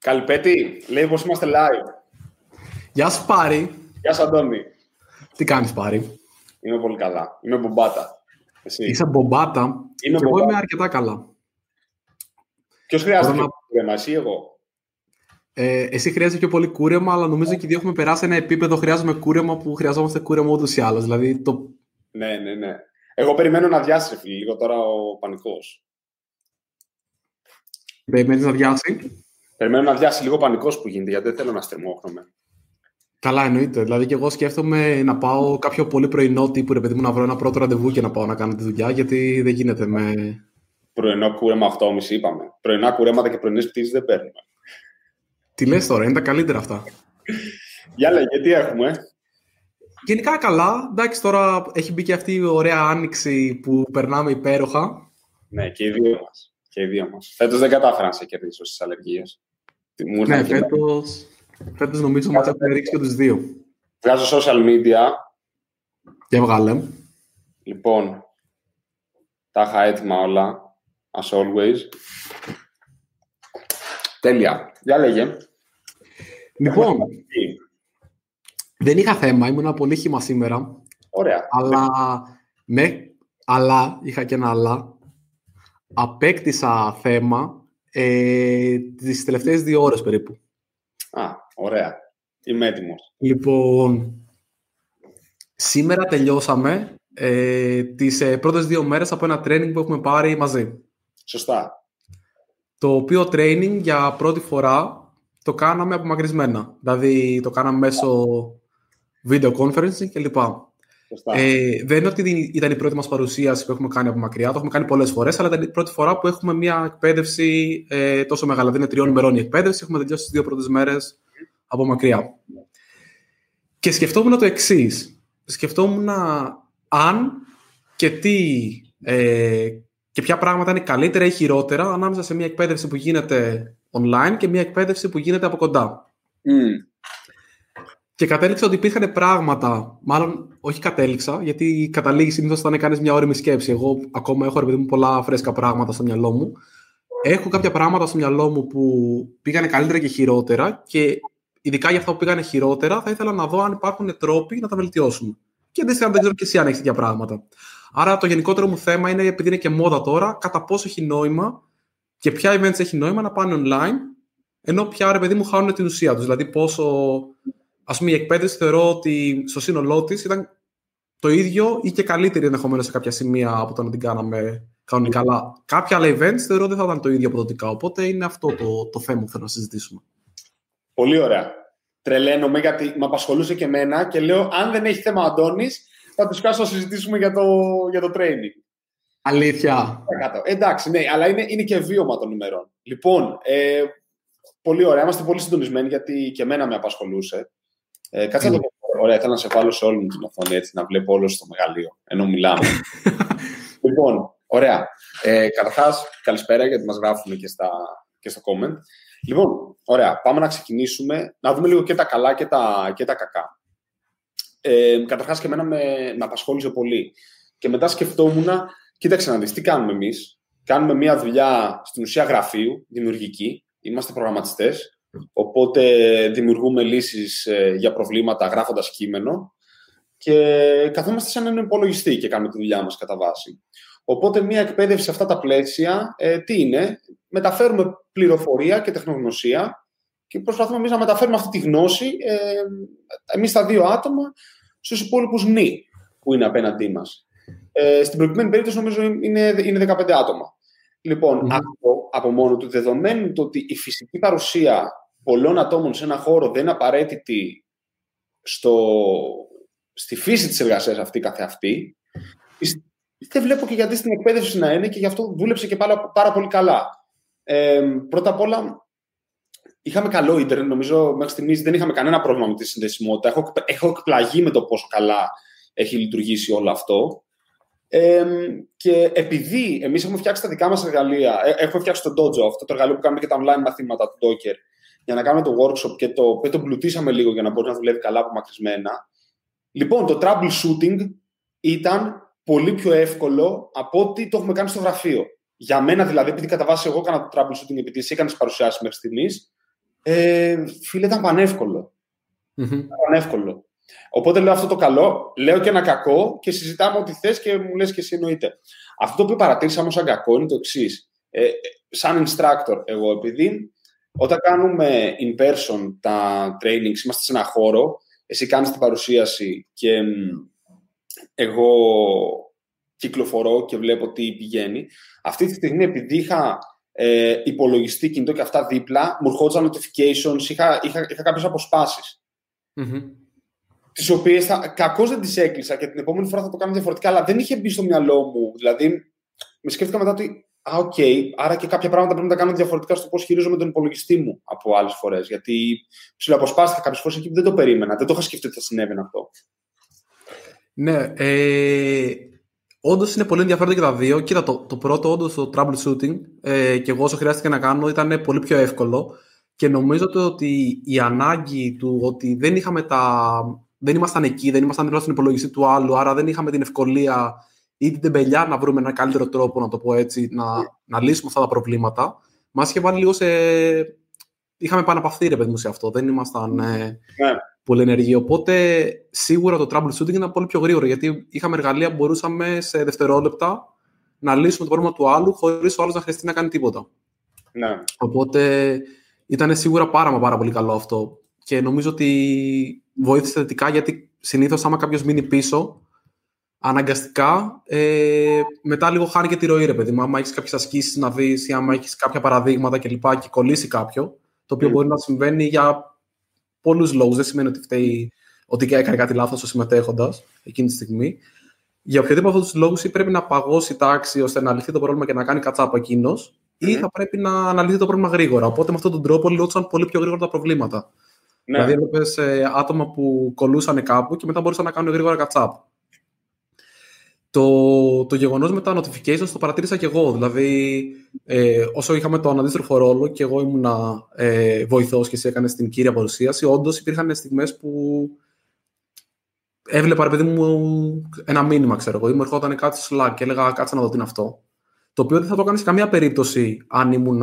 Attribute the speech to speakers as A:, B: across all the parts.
A: Καλυπέτη, λέει πως είμαστε live.
B: Γεια σου Πάρη.
A: Γεια σου Αντώνη.
B: Τι κάνεις Πάρη;
A: Είμαι πολύ καλά. Είμαι μπομπάτα.
B: Εσύ. Είσαι μπομπάτα. Είμαι και μπομπάτα. εγώ είμαι αρκετά καλά.
A: Ποιος χρειάζεται να... κούρεμα, εσύ ή εγώ;
B: Ε, εσύ χρειάζεται πιο πολύ κούρεμα, αλλά νομίζω και οι δύο έχουμε περάσει ένα επίπεδο χρειάζομαι κούρεμα που χρειαζόμαστε κούρεμα ούτως ή άλλως. Δηλαδή το...
A: Ναι, ναι, ναι. Εγώ περιμένω να διάσει λίγο τώρα ο πανικός.
B: Περιμένεις να διάσει.
A: Περιμένω να διάσει λίγο ο πανικός που γίνεται, γιατί δεν θέλω να στριμώχνομαι.
B: Καλά, εννοείται. Δηλαδή και εγώ σκέφτομαι να πάω κάποιο πολύ πρωινό τύπου, ρε παιδί μου, να βρω ένα πρώτο ραντεβού και να πάω να κάνω τη δουλειά, γιατί δεν γίνεται με.
A: Πρωινό κούρεμα 8.30 είπαμε. Πρωινά κουρέματα και πρωινές πτήσεις δεν παίρνουμε.
B: Τι λες τώρα, είναι τα καλύτερα αυτά.
A: Για λέγε, τι έχουμε;
B: Γενικά καλά. Εντάξει, τώρα έχει μπει και αυτή η ωραία άνοιξη που περνάμε υπέροχα.
A: Ναι, και οι δύο μας. Και οι δύο μας. Φέτος δεν κατάφερα να σε κερδίσω στις αλλεργίες.
B: Ναι, φέτος, φέτος νομίζω μας έχουν ρίξει και τους δύο.
A: Βγάζω social media.
B: Και βγάλε.
A: Λοιπόν, τα είχα έτοιμα όλα, as always. Τέλεια. Για λέγε.
B: Λοιπόν, δεν είχα θέμα, ήμουν πολύ χύμα σήμερα.
A: Ωραία.
B: Αλλά, με, αλλά, είχα και ένα αλλά, απέκτησα θέμα ε, τις τελευταίες δύο ώρες περίπου.
A: Α, ωραία. Είμαι έτοιμος.
B: Λοιπόν, σήμερα τελειώσαμε ε, τις ε, πρώτες δύο μέρες από ένα training που έχουμε πάρει μαζί.
A: Σωστά.
B: Το οποίο training για πρώτη φορά το κάναμε απομακρυσμένα. Δηλαδή το κάναμε μέσω video conferencing κλπ. Ε, δεν είναι ότι ήταν η πρώτη μας παρουσίαση που έχουμε κάνει από μακριά, το έχουμε κάνει πολλές φορές, αλλά ήταν η πρώτη φορά που έχουμε μια εκπαίδευση ε, τόσο μεγάλα. Δεν είναι τριών ημερών η εκπαίδευση, έχουμε τελειώσει τις δύο πρώτες μέρες από μακριά. Και σκεφτόμουν το εξής. Σκεφτόμουν αν και τι ε, και ποια πράγματα είναι καλύτερα ή χειρότερα ανάμεσα σε μια εκπαίδευση που γίνεται online και μια εκπαίδευση που γίνεται από κοντά. Mm. Και κατέληξα ότι υπήρχαν πράγματα, μάλλον όχι κατέληξα, γιατί καταλήγει συνήθως όταν κάνεις μια όρημη σκέψη. Εγώ ακόμα έχω ρε μου πολλά φρέσκα πράγματα στο μυαλό μου. Έχω κάποια πράγματα στο μυαλό μου που πήγανε καλύτερα και χειρότερα και ειδικά για αυτά που πήγανε χειρότερα θα ήθελα να δω αν υπάρχουν τρόποι να τα βελτιώσουμε. Και αντίστοιχα δεν ξέρω και εσύ αν έχεις τέτοια πράγματα. Άρα το γενικότερο μου θέμα είναι, επειδή είναι και μόδα τώρα, κατά πόσο έχει νόημα και ποια events έχει νόημα να πάνε online, ενώ πια ρε παιδί μου χάνουν την ουσία τους. Δηλαδή πόσο Α πούμε, η εκπαίδευση θεωρώ ότι στο σύνολό της ήταν το ίδιο ή και καλύτερη ενδεχομένως σε κάποια σημεία από το να την κάναμε κανονικά. Αλλά κάποια άλλα events θεωρώ δεν θα ήταν το ίδιο αποδοτικά. Οπότε είναι αυτό το, το θέμα που θέλω να συζητήσουμε.
A: Πολύ ωραία. Τρελαίνομαι γιατί με απασχολούσε και εμένα και λέω αν δεν έχει θέμα ο Αντώνης, θα τους κάσω να συζητήσουμε για το, για το training.
B: Αλήθεια.
A: Εντάξει, ναι, αλλά είναι, είναι και βίωμα των ημερών. Λοιπόν, ε, πολύ ωραία. Είμαστε πολύ συντονισμένοι γιατί και εμένα με απασχολούσε. Ε, κάτσε να το πω. Ωραία, θέλω να σε βάλω σε όλη την οθόνη έτσι, να βλέπω όλο στο μεγαλείο, ενώ μιλάμε. λοιπόν, ωραία. Ε, Καταρχάς, καλησπέρα γιατί μας γράφουν και, στα, και στο comment. Λοιπόν, ωραία, πάμε να ξεκινήσουμε, να δούμε λίγο και τα καλά και τα, και τα κακά. Ε, Καταρχάς, και εμένα με, με απασχόλησε πολύ. Και μετά σκεφτόμουν, κοίταξε να δεις, τι κάνουμε εμείς. Κάνουμε μια δουλειά στην ουσία γραφείου, δημιουργική. Είμαστε προγραμματιστές Οπότε δημιουργούμε λύσεις ε, για προβλήματα γράφοντας κείμενο και καθόμαστε σαν έναν υπολογιστή και κάνουμε τη δουλειά μας κατά βάση. Οπότε μια εκπαίδευση σε αυτά τα πλαίσια ε, τι είναι, μεταφέρουμε πληροφορία και τεχνογνωσία και προσπαθούμε εμείς να μεταφέρουμε αυτή τη γνώση ε, εμείς τα δύο άτομα στους υπόλοιπους νη που είναι απέναντί μας. Ε, στην προηγούμενη περίπτωση νομίζω είναι, είναι 15 άτομα. Λοιπόν, αυτό από μόνο του, δεδομένου το ότι η φυσική παρουσία πολλών ατόμων σε ένα χώρο δεν είναι απαραίτητη στο, στη φύση της εργασίας αυτή καθεαυτή, δεν βλέπω και γιατί στην εκπαίδευση να είναι και γι' αυτό δούλεψε και πάρα, πάρα πολύ καλά. Ε, πρώτα απ' όλα, είχαμε καλό ίντερνετ. Νομίζω μέχρι στιγμής δεν είχαμε κανένα πρόβλημα με τη συνδεσιμότητα. Έχω, έχω εκπλαγεί με το πόσο καλά έχει λειτουργήσει όλο αυτό. Ε, και επειδή εμείς έχουμε φτιάξει τα δικά μας εργαλεία, ε, έχουμε φτιάξει το Dojo, αυτό το εργαλείο που κάνουμε και τα online μαθήματα του Docker, για να κάνουμε το workshop και το, και το πλουτίσαμε λίγο για να μπορεί να δουλεύει καλά απομακρυσμένα. Λοιπόν, το troubleshooting ήταν πολύ πιο εύκολο από ό,τι το έχουμε κάνει στο γραφείο. Για μένα δηλαδή, επειδή κατά βάση εγώ έκανα το troubleshooting επειδή εσύ έκανες παρουσιάσεις μέχρι στιγμής, Ε, φίλε, ήταν πανεύκολο. Mm-hmm. Πανεύκολο. Οπότε λέω αυτό το καλό, λέω και ένα κακό και συζητάμε ό,τι θες και μου λες και εσύ εννοείται. Αυτό το οποίο παρατήρησα όμως σαν κακό είναι το εξής. Ε, σαν instructor εγώ, επειδή όταν κάνουμε in person τα trainings, είμαστε σε ένα χώρο, εσύ κάνεις την παρουσίαση και εγώ κυκλοφορώ και βλέπω τι πηγαίνει. Αυτή τη στιγμή, επειδή είχα ε, υπολογιστή κινητό και αυτά δίπλα, μου ερχόντουσαν notifications, είχα, είχα, είχα κάποιες αποσπάσεις. Mm-hmm. Τις οποίες κακώς δεν τις έκλεισα και την επόμενη φορά θα το κάνω διαφορετικά, αλλά δεν είχε μπει στο μυαλό μου. Δηλαδή, με σκέφτηκα μετά ότι Α, OK, okay, άρα και κάποια πράγματα πρέπει να τα κάνω διαφορετικά στο πώς χειρίζομαι τον υπολογιστή μου από άλλες φορές. Γιατί ψιλοαποσπάστηκα κάποιες φορές εκεί που δεν το περίμενα. Δεν το είχα σκεφτεί ότι θα συνέβαινε αυτό.
B: Ναι. Ε, όντως είναι πολύ ενδιαφέροντα και τα δύο. Κοίτα, το, το πρώτο, όντως το troubleshooting, ε, και εγώ όσο χρειάστηκε να κάνω ήταν πολύ πιο εύκολο. Και νομίζω ότι η ανάγκη του ότι δεν είχαμε τα. Δεν ήμασταν εκεί, δεν ήμασταν δίπλα στον υπολογιστή του άλλου, άρα δεν είχαμε την ευκολία ή την τεμπελιά να βρούμε έναν καλύτερο τρόπο, να το πω έτσι, να, να λύσουμε αυτά τα προβλήματα. Μας είχε βάλει λίγο σε. Είχαμε επαναπαυθεί, ρε παιδί μου, σε αυτό. Δεν ήμασταν ε, ναι. πολύ ενεργοί. Οπότε σίγουρα το troubleshooting ήταν πολύ πιο γρήγορο γιατί είχαμε εργαλεία που μπορούσαμε σε δευτερόλεπτα να λύσουμε το πρόβλημα του άλλου χωρίς ο άλλος να χρειαστεί να κάνει τίποτα.
A: Ναι.
B: Οπότε ήταν σίγουρα πάρα, πάρα πολύ καλό αυτό. Και νομίζω ότι βοήθησε θετικά γιατί συνήθως, άμα κάποιος μείνει πίσω, αναγκαστικά ε, μετά λίγο χάνει και τη ροή, ρε παιδί μου. Άμα έχεις κάποιες ασκήσεις να δεις ή άμα έχεις κάποια παραδείγματα κλπ. Και, και κολλήσει κάποιο, το οποίο mm. μπορεί να συμβαίνει για πολλούς λόγους. Δεν σημαίνει ότι φταίει ότι έκανε κάτι λάθος ο συμμετέχοντας εκείνη τη στιγμή. Για οποιοδήποτε από αυτούς τους λόγους, ή πρέπει να παγώσει τάξη ώστε να λυθεί το πρόβλημα και να κάνει κατσάπα εκείνος, ή θα πρέπει να αναλύσει το πρόβλημα γρήγορα. Οπότε με αυτόν τον τρόπο λύσαν πολύ πιο γρήγορα τα προβλήματα. Ναι. Δηλαδή, έβλεπε ε, άτομα που κολούσαν κάπου και μετά μπορούσαν να κάνουν γρήγορα κατσάπ. Το, το γεγονός με τα notifications το παρατήρησα και εγώ. Δηλαδή, ε, όσο είχαμε το αντίστροφο ρόλο και εγώ ήμουν ε, βοηθός και εσύ έκανε την κύρια παρουσίαση, όντως υπήρχαν στιγμές που έβλεπα, ρε παιδί μου, ένα μήνυμα, ξέρω εγώ, ή μου ερχόταν κάτι στο Slack και έλεγα κάτσε να δω τι είναι αυτό. Το οποίο δεν θα το κάνει σε καμία περίπτωση αν ήμουν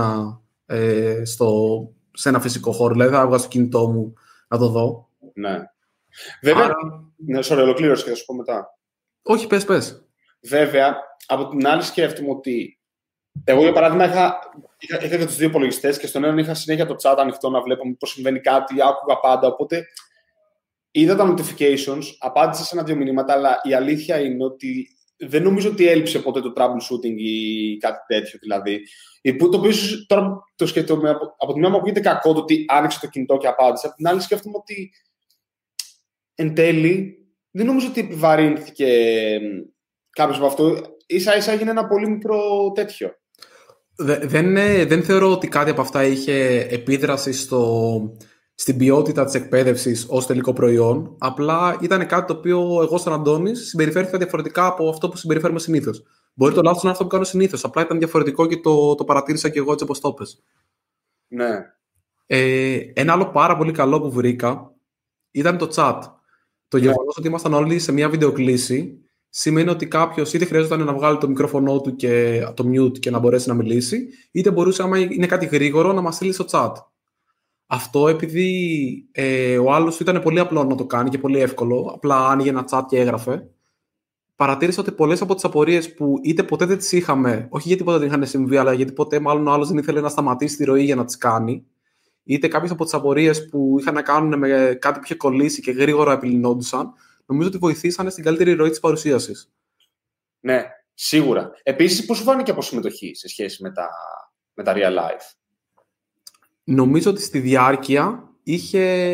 B: ε, στο, σε ένα φυσικό χώρο. Δηλαδή θα έβγαζα το κινητό μου να το δω.
A: Ναι. Βέβαια. Άρα... Ναι, sorry, ολοκλήρωση και θα σου πω μετά.
B: Όχι, πες, πες.
A: Βέβαια, από την άλλη σκέφτομαι ότι εγώ, για παράδειγμα, είχα, είχα, είχα και τους δύο υπολογιστές και στον έναν είχα συνέχεια το chat ανοιχτό να βλέπω πώ συμβαίνει κάτι, άκουγα πάντα. Οπότε είδα τα notifications, απάντησα σε ένα-δύο μηνύματα, αλλά η αλήθεια είναι ότι δεν νομίζω ότι έλειψε ποτέ το troubleshooting ή κάτι τέτοιο. Δηλαδή, το οποίο τώρα το σκέφτομαι από, από τη μία μου ακούγεται κακό το ότι άνοιξε το κινητό και απάντησε. Από την άλλη σκέφτομαι ότι εν τέλει δεν νομίζω ότι επιβαρύνθηκε κάποιος από αυτό. σα ίσα έγινε ένα πολύ μικρό τέτοιο.
B: Δεν, δεν θεωρώ ότι κάτι από αυτά είχε επίδραση στο, στην ποιότητα της εκπαίδευσης ως τελικό προϊόν. Απλά ήταν κάτι το οποίο εγώ, σαν Αντώνης, συμπεριφέρθηκα διαφορετικά από αυτό που συμπεριφέρουμε συνήθως. Μπορεί το λάθος να είναι αυτό που κάνω συνήθως. Απλά ήταν διαφορετικό και το, το παρατήρησα και εγώ έτσι όπως το πες.
A: Ναι.
B: Ε, ένα άλλο πάρα πολύ καλό που βρήκα ήταν το chat. Το ναι. γεγονός ότι ήμασταν όλοι σε μια βιντεοκλήση σημαίνει ότι κάποιος είτε χρειάζονταν να βγάλει το μικρόφωνο του και το mute και να μπορέσει να μιλήσει, είτε μπορούσε, άμα είναι κάτι γρήγορο, να μας στείλει στο chat. Αυτό επειδή ε, ο άλλος ήταν πολύ απλό να το κάνει και πολύ εύκολο, απλά άνοιγε ένα chat και έγραφε. Παρατήρησα ότι πολλές από τις απορίες που είτε ποτέ δεν τις είχαμε, όχι γιατί ποτέ δεν είχαν συμβεί, αλλά γιατί ποτέ μάλλον ο άλλος δεν ήθελε να σταματήσει τη ροή για να τις κάνει, είτε κάποιες από τις απορίες που είχαν να κάνουν με κάτι που είχε κολλήσει και γρήγορα επιλυνόντουσαν, νομίζω ότι βοηθήσανε στην καλύτερη ροή της παρουσίασης.
A: Ναι, σίγουρα. Επίσης, πώς σου φάνηκε από συμμετοχή σε σχέση με τα, με τα real life;
B: Νομίζω ότι στη διάρκεια είχε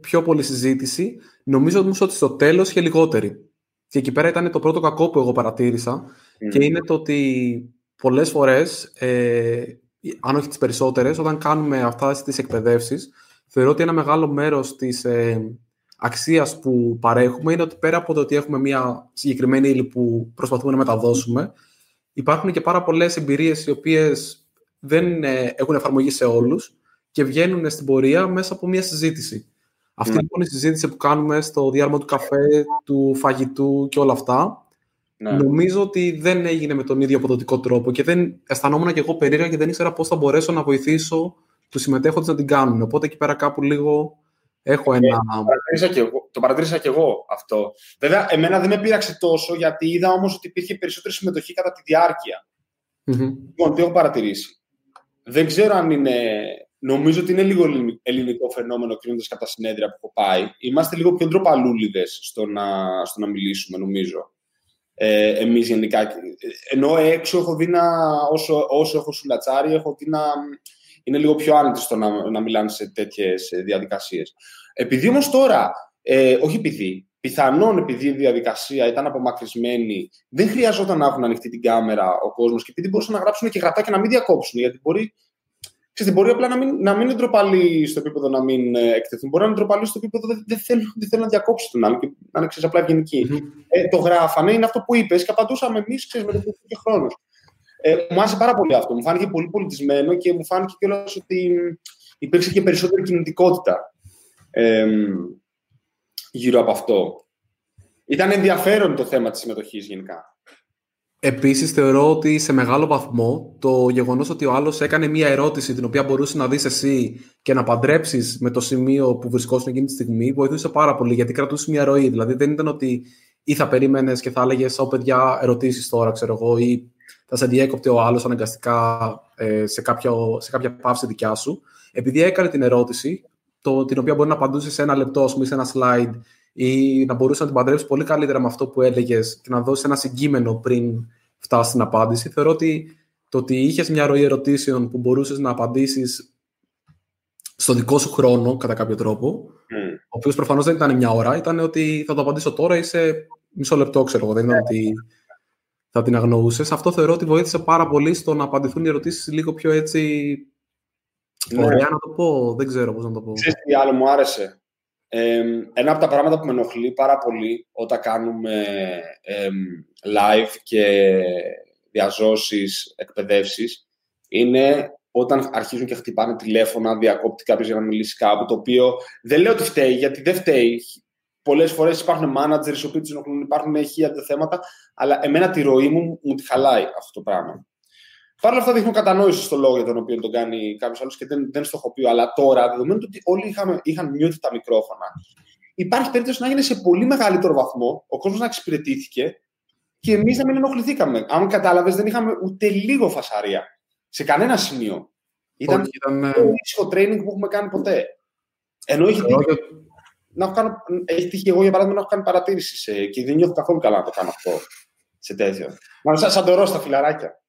B: πιο πολλή συζήτηση. Νομίζω όμως ότι στο τέλος είχε λιγότερη. Και εκεί πέρα ήταν το πρώτο κακό που εγώ παρατήρησα. Και είναι το ότι πολλές φορές, ε, αν όχι τις περισσότερες, όταν κάνουμε αυτά τι εκπαιδεύσεις, θεωρώ ότι ένα μεγάλο μέρος της ε, αξίας που παρέχουμε είναι ότι πέρα από το ότι έχουμε μια συγκεκριμένη ύλη που προσπαθούμε να μεταδώσουμε, υπάρχουν και πάρα πολλές εμπειρίες οι οποίες δεν ε, έχουν εφαρμογή σε όλους και βγαίνουν στην πορεία μέσα από μια συζήτηση. Αυτή ναι. λοιπόν η συζήτηση που κάνουμε στο διάρκεια του καφέ, του φαγητού και όλα αυτά, ναι. νομίζω ότι δεν έγινε με τον ίδιο αποδοτικό τρόπο και δεν αισθανόμουν και εγώ περίεργα και δεν ήξερα πώς θα μπορέσω να βοηθήσω τους συμμετέχοντες να την κάνουν. Οπότε εκεί πέρα κάπου λίγο έχω ένα...
A: το, παρατήρησα και εγώ, το παρατήρησα και εγώ αυτό. Βέβαια, εμένα δεν με πείραξε τόσο, γιατί είδα όμως ότι υπήρχε περισσότερη συμμετοχή κατά τη διάρκεια. Mm-hmm. Λοιπόν, τι έχω παρατηρήσει. Δεν ξέρω αν είναι Νομίζω ότι είναι λίγο ελληνικό φαινόμενο κρίνοντας κατά τα συνέδρια που έχω πάει. Είμαστε λίγο πιο ντροπαλούλιδες στο να, στο να μιλήσουμε, νομίζω. Ε, Εμείς γενικά. Ενώ έξω έχω δει να. Όσο, όσο έχω σουλατσάρει, έχω δει να. Είναι λίγο πιο άνετοι στο να, να μιλάνε σε τέτοιες διαδικασίες. Επειδή όμως τώρα. Ε, όχι επειδή. Πιθανόν επειδή η διαδικασία ήταν απομακρυσμένη, δεν χρειαζόταν να έχουν ανοιχτή την κάμερα ο κόσμος και επειδή μπορούσαν να γράψουν και γραπτά και να μην διακόψουν. Γιατί μπορεί Ξέρετε, μπορεί απλά να μην, να μην είναι ντροπαλή στο επίπεδο να μην ε, εκτεθούν. Μπορεί να είναι ντροπαλή στο επίπεδο δεν, δεν θέλουν, δεν να διακόψουν τον άλλο και να είναι ξέρεις, απλά ευγενικοί. Mm-hmm. Ε, το γράφανε, είναι αυτό που είπες και απαντούσαμε εμείς με το που είχε χρόνος. Ε, μου άρεσε πάρα πολύ αυτό. Μου φάνηκε πολύ πολιτισμένο και μου φάνηκε κιόλας ότι υπήρξε και περισσότερη κινητικότητα ε, γύρω από αυτό. Ήταν ενδιαφέρον το θέμα της συμμετοχής γενικά.
B: Επίσης, θεωρώ ότι σε μεγάλο βαθμό το γεγονός ότι ο άλλος έκανε μία ερώτηση την οποία μπορούσε να δεις εσύ και να παντρέψεις με το σημείο που βρισκόσουν εκείνη τη στιγμή βοηθούσε πάρα πολύ γιατί κρατούσε μία ροή. Δηλαδή, δεν ήταν ότι ή θα περίμενες και θα έλεγες: Ω παιδιά, ερωτήσεις τώρα, ξέρω εγώ, ή θα σε διέκοπτε ο άλλος αναγκαστικά ε, σε, κάποιο, σε κάποια παύση δικιά σου. Επειδή έκανε την ερώτηση, το, την οποία μπορεί να απαντούσε σε ένα λεπτό, ας πούμε, σε ένα slide ή να μπορούσε να την παντρέψει πολύ καλύτερα με αυτό που έλεγες και να δώσει ένα συγκείμενο πριν φτάσει στην απάντηση. Θεωρώ ότι το ότι είχες μια ροή ερωτήσεων που μπορούσες να απαντήσεις στο δικό σου χρόνο, κατά κάποιο τρόπο, mm. ο οποίος προφανώς δεν ήταν μια ώρα, ήταν ότι θα το απαντήσω τώρα ή σε μισό λεπτό, ξέρω εγώ. Δεν ήταν ότι θα την αγνοούσες. Αυτό θεωρώ ότι βοήθησε πάρα πολύ στο να απαντηθούν οι ερωτήσεις λίγο πιο έτσι. Ναι. Ωραία να το πω, δεν ξέρω πώς να το πω.
A: Ξέρεις τι άλλο μου άρεσε; Ένα από τα πράγματα που με ενοχλεί πάρα πολύ όταν κάνουμε live και διαζώσεις, εκπαιδεύσεις, είναι όταν αρχίζουν και χτυπάνε τηλέφωνα, διακόπτει κάποιος για να μιλήσει κάπου, το οποίο δεν λέω ότι φταίει, γιατί δεν φταίει. Πολλές φορές υπάρχουν managers οι οποίοι τους ενοχλούν, υπάρχουν χίλια θέματα, αλλά εμένα τη ροή μου μου τη χαλάει αυτό το πράγμα. Παρ' όλα αυτά δείχνω κατανόηση στο λόγο για τον οποίο τον κάνει κάποιος άλλος και δεν, δεν στοχοποιώ. Αλλά τώρα, δεδομένου ότι όλοι είχαμε, είχαν mute τα μικρόφωνα, υπάρχει περίπτωση να γίνει σε πολύ μεγαλύτερο βαθμό, ο κόσμος να εξυπηρετήθηκε και εμείς να μην ενοχληθήκαμε. Αν κατάλαβες, δεν είχαμε ούτε λίγο φασαρία. Σε κανένα σημείο. Ήταν το ήταν... ήσυχο training που έχουμε κάνει ποτέ. Ενώ έχει τύχει, να έχω κάνει, έχει τύχει εγώ για παράδειγμα να έχω κάνει παρατήρησης σε, και δεν νιώθω καθόλου καλά να το κάνω αυτό σε τέτοιο. Μα σαν, σαν το στα φιλαράκια.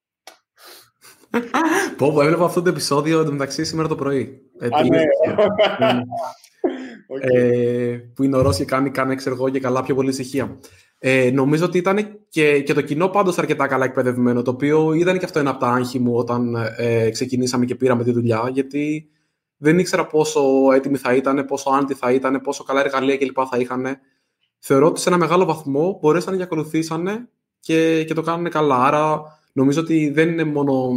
B: Πω, πω, έβλεπα αυτό το επεισόδιο μεταξύ σήμερα το πρωί.
A: Ε, Α, ναι.
B: ε, που είναι ο Ρώση και κάνει, κάνει ξέρω εγώ, και καλά πιο πολύ ησυχία. Ε, νομίζω ότι ήταν και, και το κοινό πάντως αρκετά καλά εκπαιδευμένο, το οποίο ήταν και αυτό ένα από τα άγχη μου όταν ε, ξεκινήσαμε και πήραμε τη δουλειά, γιατί δεν ήξερα πόσο έτοιμοι θα ήταν, πόσο άντι θα ήταν, πόσο καλά εργαλεία κλπ. θα είχαν. Θεωρώ ότι σε ένα μεγάλο βαθμό μπορέσαν και ακολουθήσανε και, και το κάνουν καλά. Άρα νομίζω ότι δεν είναι μόνο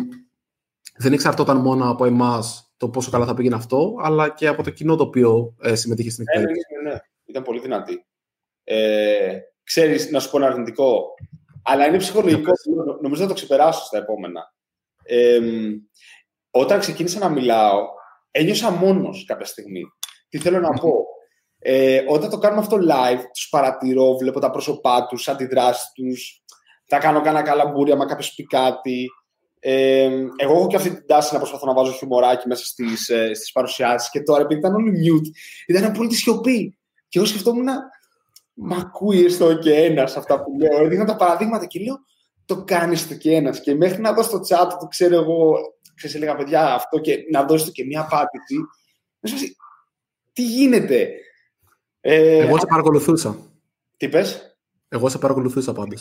B: δεν εξαρτώταν μόνο από εμάς το πόσο καλά θα πήγαινε αυτό, αλλά και από το κοινό το οποίο ε, συμμετείχε στην
A: ναι, εκπαίδευση. Ναι, ναι, ναι, ήταν πολύ δυνατή. Ε, ξέρεις, να σου πω ένα αρνητικό, αλλά είναι ψυχολογικό, νομίζω θα το ξεπεράσω στα επόμενα. Ε, όταν ξεκίνησα να μιλάω, ένιωσα μόνος κάποια στιγμή. Τι θέλω να πω; Ε, όταν το κάνουμε αυτό live, τους παρατηρώ, βλέπω τα πρόσωπά τους, αντιδράσεις τους, θα κάνω κανένα καλαμπούρια, μα κάποιος πει κάτι, ε, εγώ έχω και αυτή την τάση να προσπαθώ να βάζω χιουμοράκι μέσα στις ε, στις παρουσιάσεις και τώρα επειδή ήταν όλοι mute, ήταν απόλυτη σιωπή. Και εγώ σκεφτόμουν, μα ακούει έστω και ένας αυτά που λέω. Έδειχνα τα παραδείγματα και λέω, το κάνεις το και ένας. Και μέχρι να δω στο chat το ξέρω εγώ, ξέρεις, έλεγα παιδιά αυτό και να δώσει το και μια απάντηση. Μέσα τι γίνεται;
B: Ε, εγώ σε παρακολουθούσα.
A: Τι πες;
B: Εγώ σε παρακολουθούσα πάντω.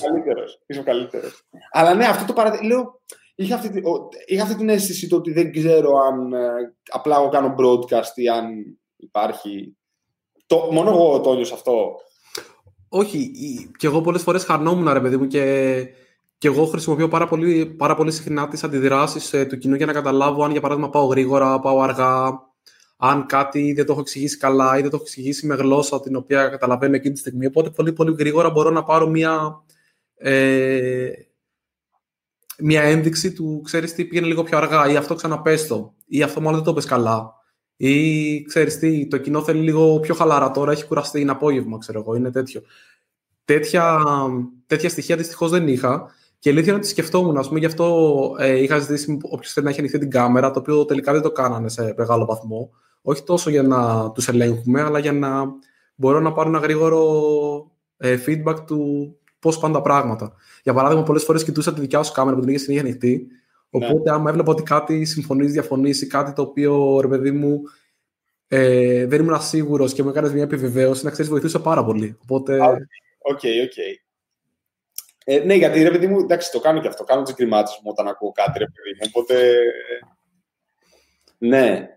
A: Είσαι ο καλύτερος. Αλλά ναι, αυτό το παραδείγμα. Λέω, είχα αυτή, είχα αυτή την αίσθηση το ότι δεν ξέρω αν ε, απλά εγώ κάνω broadcast ή αν υπάρχει... Το, μόνο εγώ το νιώσα αυτό.
B: Όχι, και εγώ πολλές φορές χαρνόμουν ρε παιδί μου και, και εγώ χρησιμοποιώ πάρα πολύ, πάρα πολύ συχνά τις αντιδράσεις ε, του κοινού για να καταλάβω αν για παράδειγμα πάω γρήγορα, πάω αργά, αν κάτι δεν το έχω εξηγήσει καλά ή δεν το έχω εξηγήσει με γλώσσα την οποία καταλαβαίνω εκείνη τη στιγμή. Οπότε πολύ πολύ γρήγορα μπορώ να πάρω μια, ε, μια ένδειξη του, ξέρεις τι, πήγαινε λίγο πιο αργά ή αυτό ξαναπέστο ή αυτό μάλλον δεν το πες καλά. Ή ξέρεις τι, το κοινό θέλει λίγο πιο χαλαρά τώρα, έχει κουραστεί, είναι απόγευμα, ξέρω εγώ, είναι τέτοιο. Τέτοια, τέτοια στοιχεία δυστυχώς δεν είχα. Και η αλήθεια είναι ότι σκεφτόμουν, ας πούμε, γι' αυτό ε, είχα ζητήσει όποιος θέλει να έχει ανοιχτεί την κάμερα, το οποίο τελικά δεν το κάνανε σε μεγάλο βαθμό. Όχι τόσο για να τους ελέγχουμε, αλλά για να μπορώ να πάρω ένα γρήγορο ε, feedback του πώς πάνε τα πράγματα. Για παράδειγμα, πολλές φορές κοιτούσα τη δικιά σου κάμερα που την είχε συνέχεια ανοιχτή. Ναι. Οπότε, άμα έβλεπα ότι κάτι συμφωνείς, διαφωνείς ή κάτι το οποίο ρε παιδί μου ε, δεν ήμουν σίγουρος και μου έκανες μια επιβεβαίωση, να ξέρεις, βοηθούσε πάρα πολύ. Οπότε.
A: OK, OK. Okay, Ε, ναι, γιατί ρε παιδί μου, εντάξει, το κάνω και αυτό. Κάνω τις γκριμάτσες μου όταν ακούω κάτι, ρε παιδί μου. Οπότε. Ναι.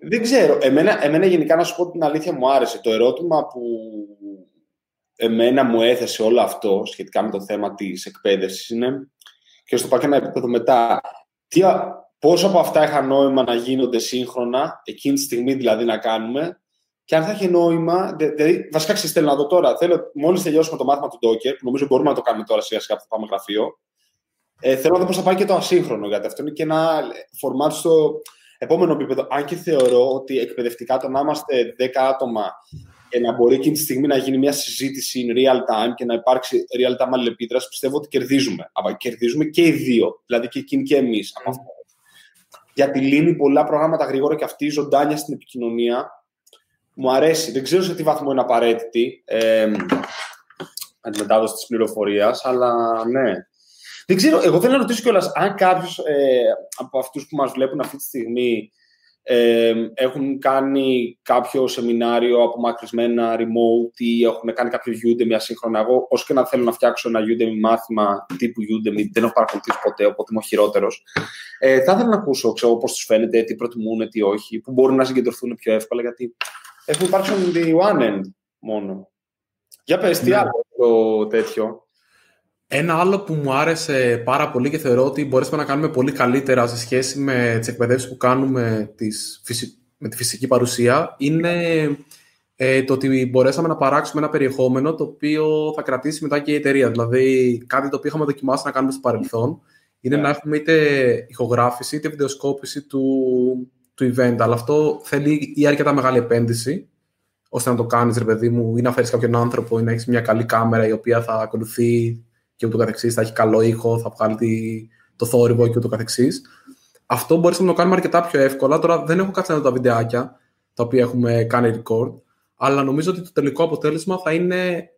A: Δεν ξέρω. Εμένα, εμένα γενικά να σου πω την αλήθεια μου άρεσε. Το ερώτημα που εμένα μου έθεσε όλο αυτό σχετικά με το θέμα της εκπαίδευσης είναι και στο πάω και ένα επίπεδο μετά. Τι, πόσο από αυτά είχαν νόημα να γίνονται σύγχρονα, εκείνη τη στιγμή δηλαδή να κάνουμε, και αν θα έχει νόημα. Δηλαδή, βασικά ξέρετε, θέλω να δω τώρα. Θέλω, μόλις τελειώσουμε το μάθημα του Docker, που νομίζω μπορούμε να το κάνουμε τώρα σιγά σιγά που θα πάμε γραφείο, ε, θέλω να δω πώς θα πάει και το ασύγχρονο, γιατί αυτό είναι και ένα φορμάτι στο επόμενο επίπεδο. Αν και θεωρώ ότι εκπαιδευτικά το να είμαστε 10 άτομα και να μπορεί εκείνη τη στιγμή να γίνει μια συζήτηση in real time και να υπάρξει real time αλληλεπίδραση, πιστεύω ότι κερδίζουμε. Αλλά κερδίζουμε και οι δύο, δηλαδή και εκείνοι και εμείς. Mm. Αυτό. Γιατί λύνει πολλά προγράμματα γρήγορα και αυτή η ζωντάνια στην επικοινωνία μου αρέσει. Δεν ξέρω σε τι βαθμό είναι απαραίτητη ε, αντιμετάδοση της πληροφορίας, αλλά ναι. Δεν ξέρω, εγώ θέλω να ρωτήσω κιόλας αν κάποιος ε, από αυτούς που μας βλέπουν αυτή τη στιγμή ε, έχουν κάνει κάποιο σεμινάριο απομακρυσμένα remote ή έχουν κάνει κάποιο Udemy ασύγχρονα. Εγώ, όσο και να θέλω να φτιάξω ένα Udemy μάθημα τύπου Udemy, δεν έχω παρακολουθήσει ποτέ, οπότε είμαι ο χειρότερος. Ε, θα ήθελα να ακούσω πώς τους φαίνεται, τι προτιμούν, τι όχι, που μπορούν να συγκεντρωθούν πιο εύκολα, γιατί έχουν υπάρξει on the one end μόνο. Για πες, τι ναι. άλλο το τέτοιο.
B: Ένα άλλο που μου άρεσε πάρα πολύ και θεωρώ ότι μπορέσαμε να κάνουμε πολύ καλύτερα σε σχέση με τις εκπαιδεύσεις που κάνουμε τις, με τη φυσική παρουσία είναι ε, το ότι μπορέσαμε να παράξουμε ένα περιεχόμενο το οποίο θα κρατήσει μετά και η εταιρεία. Δηλαδή κάτι το οποίο είχαμε δοκιμάσει να κάνουμε στο παρελθόν είναι να έχουμε είτε ηχογράφηση είτε βιντεοσκόπηση του, του event. Αλλά αυτό θέλει ή αρκετά μεγάλη επένδυση ώστε να το κάνεις ρε παιδί μου ή να φέρεις κάποιον άνθρωπο ή να έχεις μια καλή κάμερα η οποία θα ακολουθεί και ούτω καθεξής, θα έχει καλό ήχο, θα βγάλει το θόρυβο και ούτω καθεξής. Αυτό μπορεί να το κάνουμε αρκετά πιο εύκολα. Τώρα δεν έχω κάτσει να δω τα βιντεάκια τα οποία έχουμε κάνει record, αλλά νομίζω ότι το τελικό αποτέλεσμα θα είναι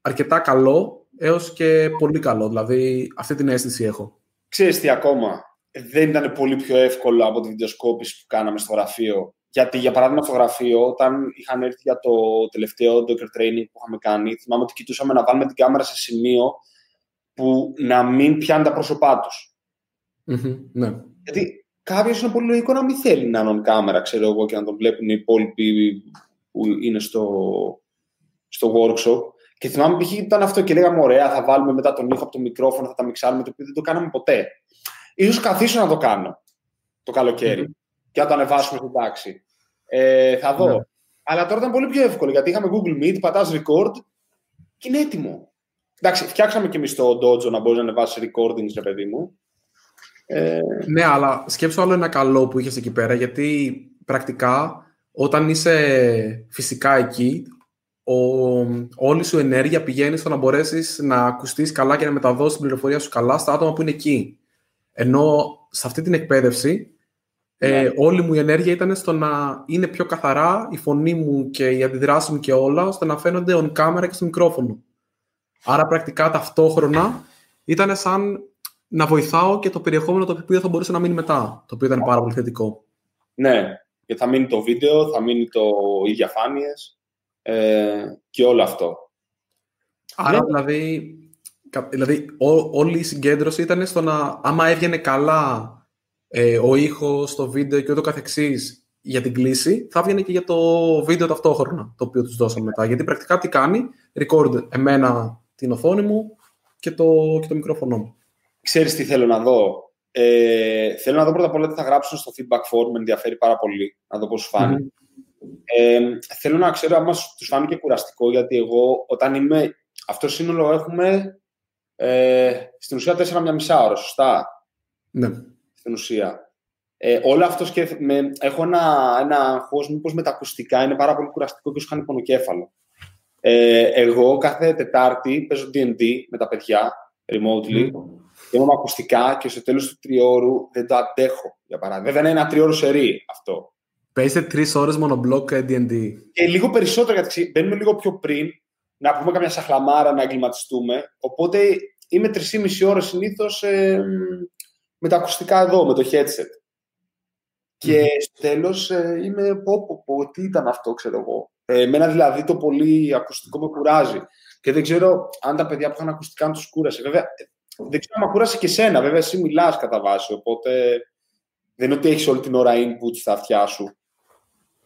B: αρκετά καλό έως και πολύ καλό. Δηλαδή αυτή την αίσθηση έχω.
A: Ξέρεις τι ακόμα, δεν ήταν πολύ πιο εύκολο από τη βιντεοσκόπηση που κάναμε στο γραφείο. Γιατί, για παράδειγμα, στο γραφείο, όταν είχαν έρθει για το τελευταίο Docker Training που είχαμε κάνει, θυμάμαι ότι κοιτούσαμε να βάλουμε την κάμερα σε σημείο που να μην πιάνουν τα πρόσωπά τους.
B: Mm-hmm, ναι.
A: Γιατί κάποιος είναι πολύ λογικό να μην θέλει να είναι κάμερα, ξέρω εγώ, και να τον βλέπουν οι υπόλοιποι που είναι στο, στο workshop. Και θυμάμαι π.χ. ήταν αυτό και λέγαμε: Ωραία, θα βάλουμε μετά τον ήχο από το μικρόφωνο, θα τα μιξάρουμε, το οποίο δεν το κάναμε ποτέ. Ίσως καθίσω να το κάνω το καλοκαίρι mm-hmm. και να το ανεβάσουμε στην τάξη. Ε, θα δω. Ναι. Αλλά τώρα ήταν πολύ πιο εύκολο γιατί είχαμε Google Meet, πατάς record και είναι έτοιμο. Εντάξει, φτιάξαμε και εμείς το Dojo να μπορείς να ανεβάσεις recordings, ρε παιδί μου.
B: Ε... Ναι, αλλά σκέψω άλλο ένα καλό που είχες εκεί πέρα, γιατί πρακτικά όταν είσαι φυσικά εκεί, ο, όλη σου ενέργεια πηγαίνει στο να μπορέσεις να ακουστείς καλά και να μεταδώσεις την πληροφορία σου καλά στα άτομα που είναι εκεί. Ενώ σε αυτή την εκπαίδευση, ε, ναι. όλη μου η ενέργεια ήταν στο να είναι πιο καθαρά η φωνή μου και η αντιδράση μου και όλα, ώστε να φαίνονται on camera και στο μικρόφωνο. Άρα πρακτικά ταυτόχρονα ήταν σαν να βοηθάω και το περιεχόμενο το οποίο θα μπορούσε να μείνει μετά, το οποίο ήταν πάρα πολύ θετικό.
A: Ναι, και θα μείνει το βίντεο, θα μείνει το, οι διαφάνειες ε, και όλο αυτό.
B: Άρα ναι. δηλαδή, δηλαδή ό, όλη η συγκέντρωση ήταν στο να άμα έβγαινε καλά ε, ο ήχος, το βίντεο και ούτω καθεξής για την κλίση, θα έβγαινε και για το βίντεο ταυτόχρονα, το οποίο τους δώσαμε μετά. Γιατί πρακτικά τι κάνει, record εμένα την οθόνη μου και το, και το μικρόφωνο μου.
A: Ξέρεις τι θέλω να δω; Ε, θέλω να δω πρώτα απ' όλα τι θα γράψουν στο feedback form, με ενδιαφέρει πάρα πολύ να δω πώς σου φανει Ε, θέλω να ξέρω αν τους φάνηκε κουραστικό, γιατί εγώ όταν είμαι... Αυτό σύνολο έχουμε Ε, στην ουσία 4 μια μισά ώρα, σωστά;
B: Ναι.
A: Στην ουσία. Ε, όλο αυτό σκέφτομαι. Έχω ένα, ένα αγχώ, μήπως με τα ακουστικά είναι πάρα πολύ κουραστικό και σου κάνει πονοκέφαλο. Ε, εγώ κάθε Τετάρτη παίζω DD με τα παιδιά, remotely. Mm. Και είμαι με ακουστικά και στο τέλος του τριώρου δεν το αντέχω. Για παράδειγμα. Βέβαια είναι ένα τριώρο σερί αυτό.
B: Παίζετε τρεις ώρες μονομπλοκ DD.
A: Και λίγο περισσότερο γιατί μπαίνουμε λίγο πιο πριν να πούμε καμιά σαχλαμάρα να εγκληματιστούμε. Οπότε είμαι 3,5 ώρες συνήθως ε, με τα ακουστικά εδώ, με το headset. Και στο τέλος ε, είμαι πω, πω, πω, τι ήταν αυτό, ξέρω εγώ. Ε, εμένα δηλαδή το πολύ ακουστικό με κουράζει. Και δεν ξέρω αν τα παιδιά που είχαν ακουστικά να τους κούρασε. Βέβαια, δεν ξέρω αν με κούρασε και σένα. Βέβαια, εσύ μιλάς κατά βάση. Οπότε δεν είναι ότι έχεις όλη την ώρα input στα αυτιά σου.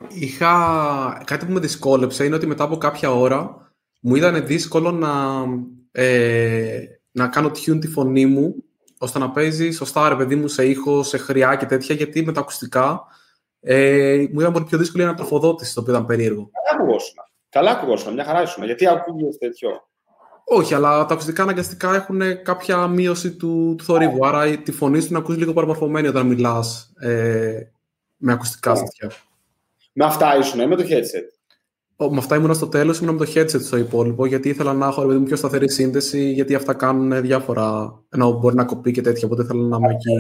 B: Είχα κάτι που με δυσκόλεψε είναι ότι μετά από κάποια ώρα μου ήταν δύσκολο να, ε, να κάνω tune τη φωνή μου ώστε να παίζει σωστά ρε παιδί μου σε ήχο, σε χρειά και τέτοια γιατί με τα ακουστικά ε, μου ήταν πολύ πιο δύσκολη η ανατροφοδότηση το οποίο ήταν περίεργο.
A: Καλά ακουγόσουν. Καλά ακουγόσουν. Μια χαρά ήσουν. Γιατί ακούγεται τέτοιο.
B: Όχι, αλλά τα ακουστικά αναγκαστικά έχουν κάποια μείωση του, του θορύβου. Άρα τη φωνή σου να ακούσει λίγο παραμορφωμένη όταν μιλάς ε, με ακουστικά yeah.
A: Με αυτά ήσουν, ε, με το headset.
B: Με αυτά ήμουν στο τέλος, ήμουν με το headset στο υπόλοιπο, γιατί ήθελα να έχω ρε, πιο σταθερή σύνδεση, γιατί αυτά κάνουν διάφορα. ενώ μπορεί να κοπεί και τέτοια, οπότε ήθελα να είμαι εκεί.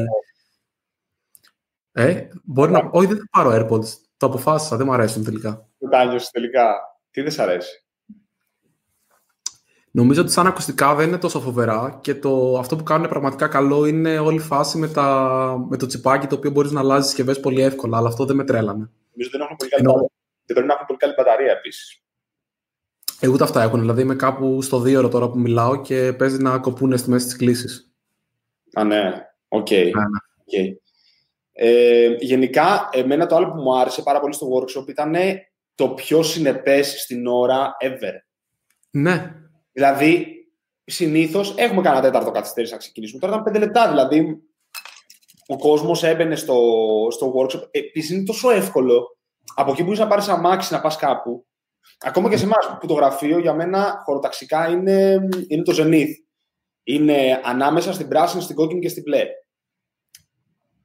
B: Ε, μπορεί να. Όχι, δεν θα πάρω AirPods. Το αποφάσισα, δεν μου αρέσουν τελικά.
A: Δεν τα τελικά. Τι δεν σ' αρέσει;
B: Νομίζω ότι σαν ακουστικά δεν είναι τόσο φοβερά και το, αυτό που κάνουν πραγματικά καλό είναι όλη η φάση με, τα, με το τσιπάκι το οποίο μπορείς να αλλάζεις συσκευές πολύ εύκολα, αλλά αυτό δεν με τρέλανε.
A: Νομίζω δεν έχουν πολύ καλή, Ενώ... δεν πρέπει να έχουν πολύ καλή μπαταρία επίσης.
B: Εγώ ούτε αυτά έχουν. Δηλαδή είμαι κάπου στο δύο ώρο τώρα που μιλάω και παίζει να κοπούνε στη μέση της κλίσης.
A: Α, ναι. OK. Okay. Okay. Ναι. Ε, γενικά, εμένα το άλλο που μου άρεσε πάρα πολύ στο workshop ήταν το πιο συνεπές στην ώρα ever.
B: Ναι.
A: Δηλαδή, συνήθως έχουμε κανένα τέταρτο καθυστέρηση να ξεκινήσουμε. Τώρα ήταν πέντε λεπτά. Δηλαδή, ο κόσμος έμπαινε στο, στο workshop. Επίσης, είναι τόσο εύκολο από εκεί που είσαι να πάρεις αμάξι να πας κάπου. Ακόμα και σε εμάς που το γραφείο για μένα χωροταξικά είναι, είναι το Zenith. Είναι ανάμεσα στην πράσινη, στην κόκκινη και στην μπλε.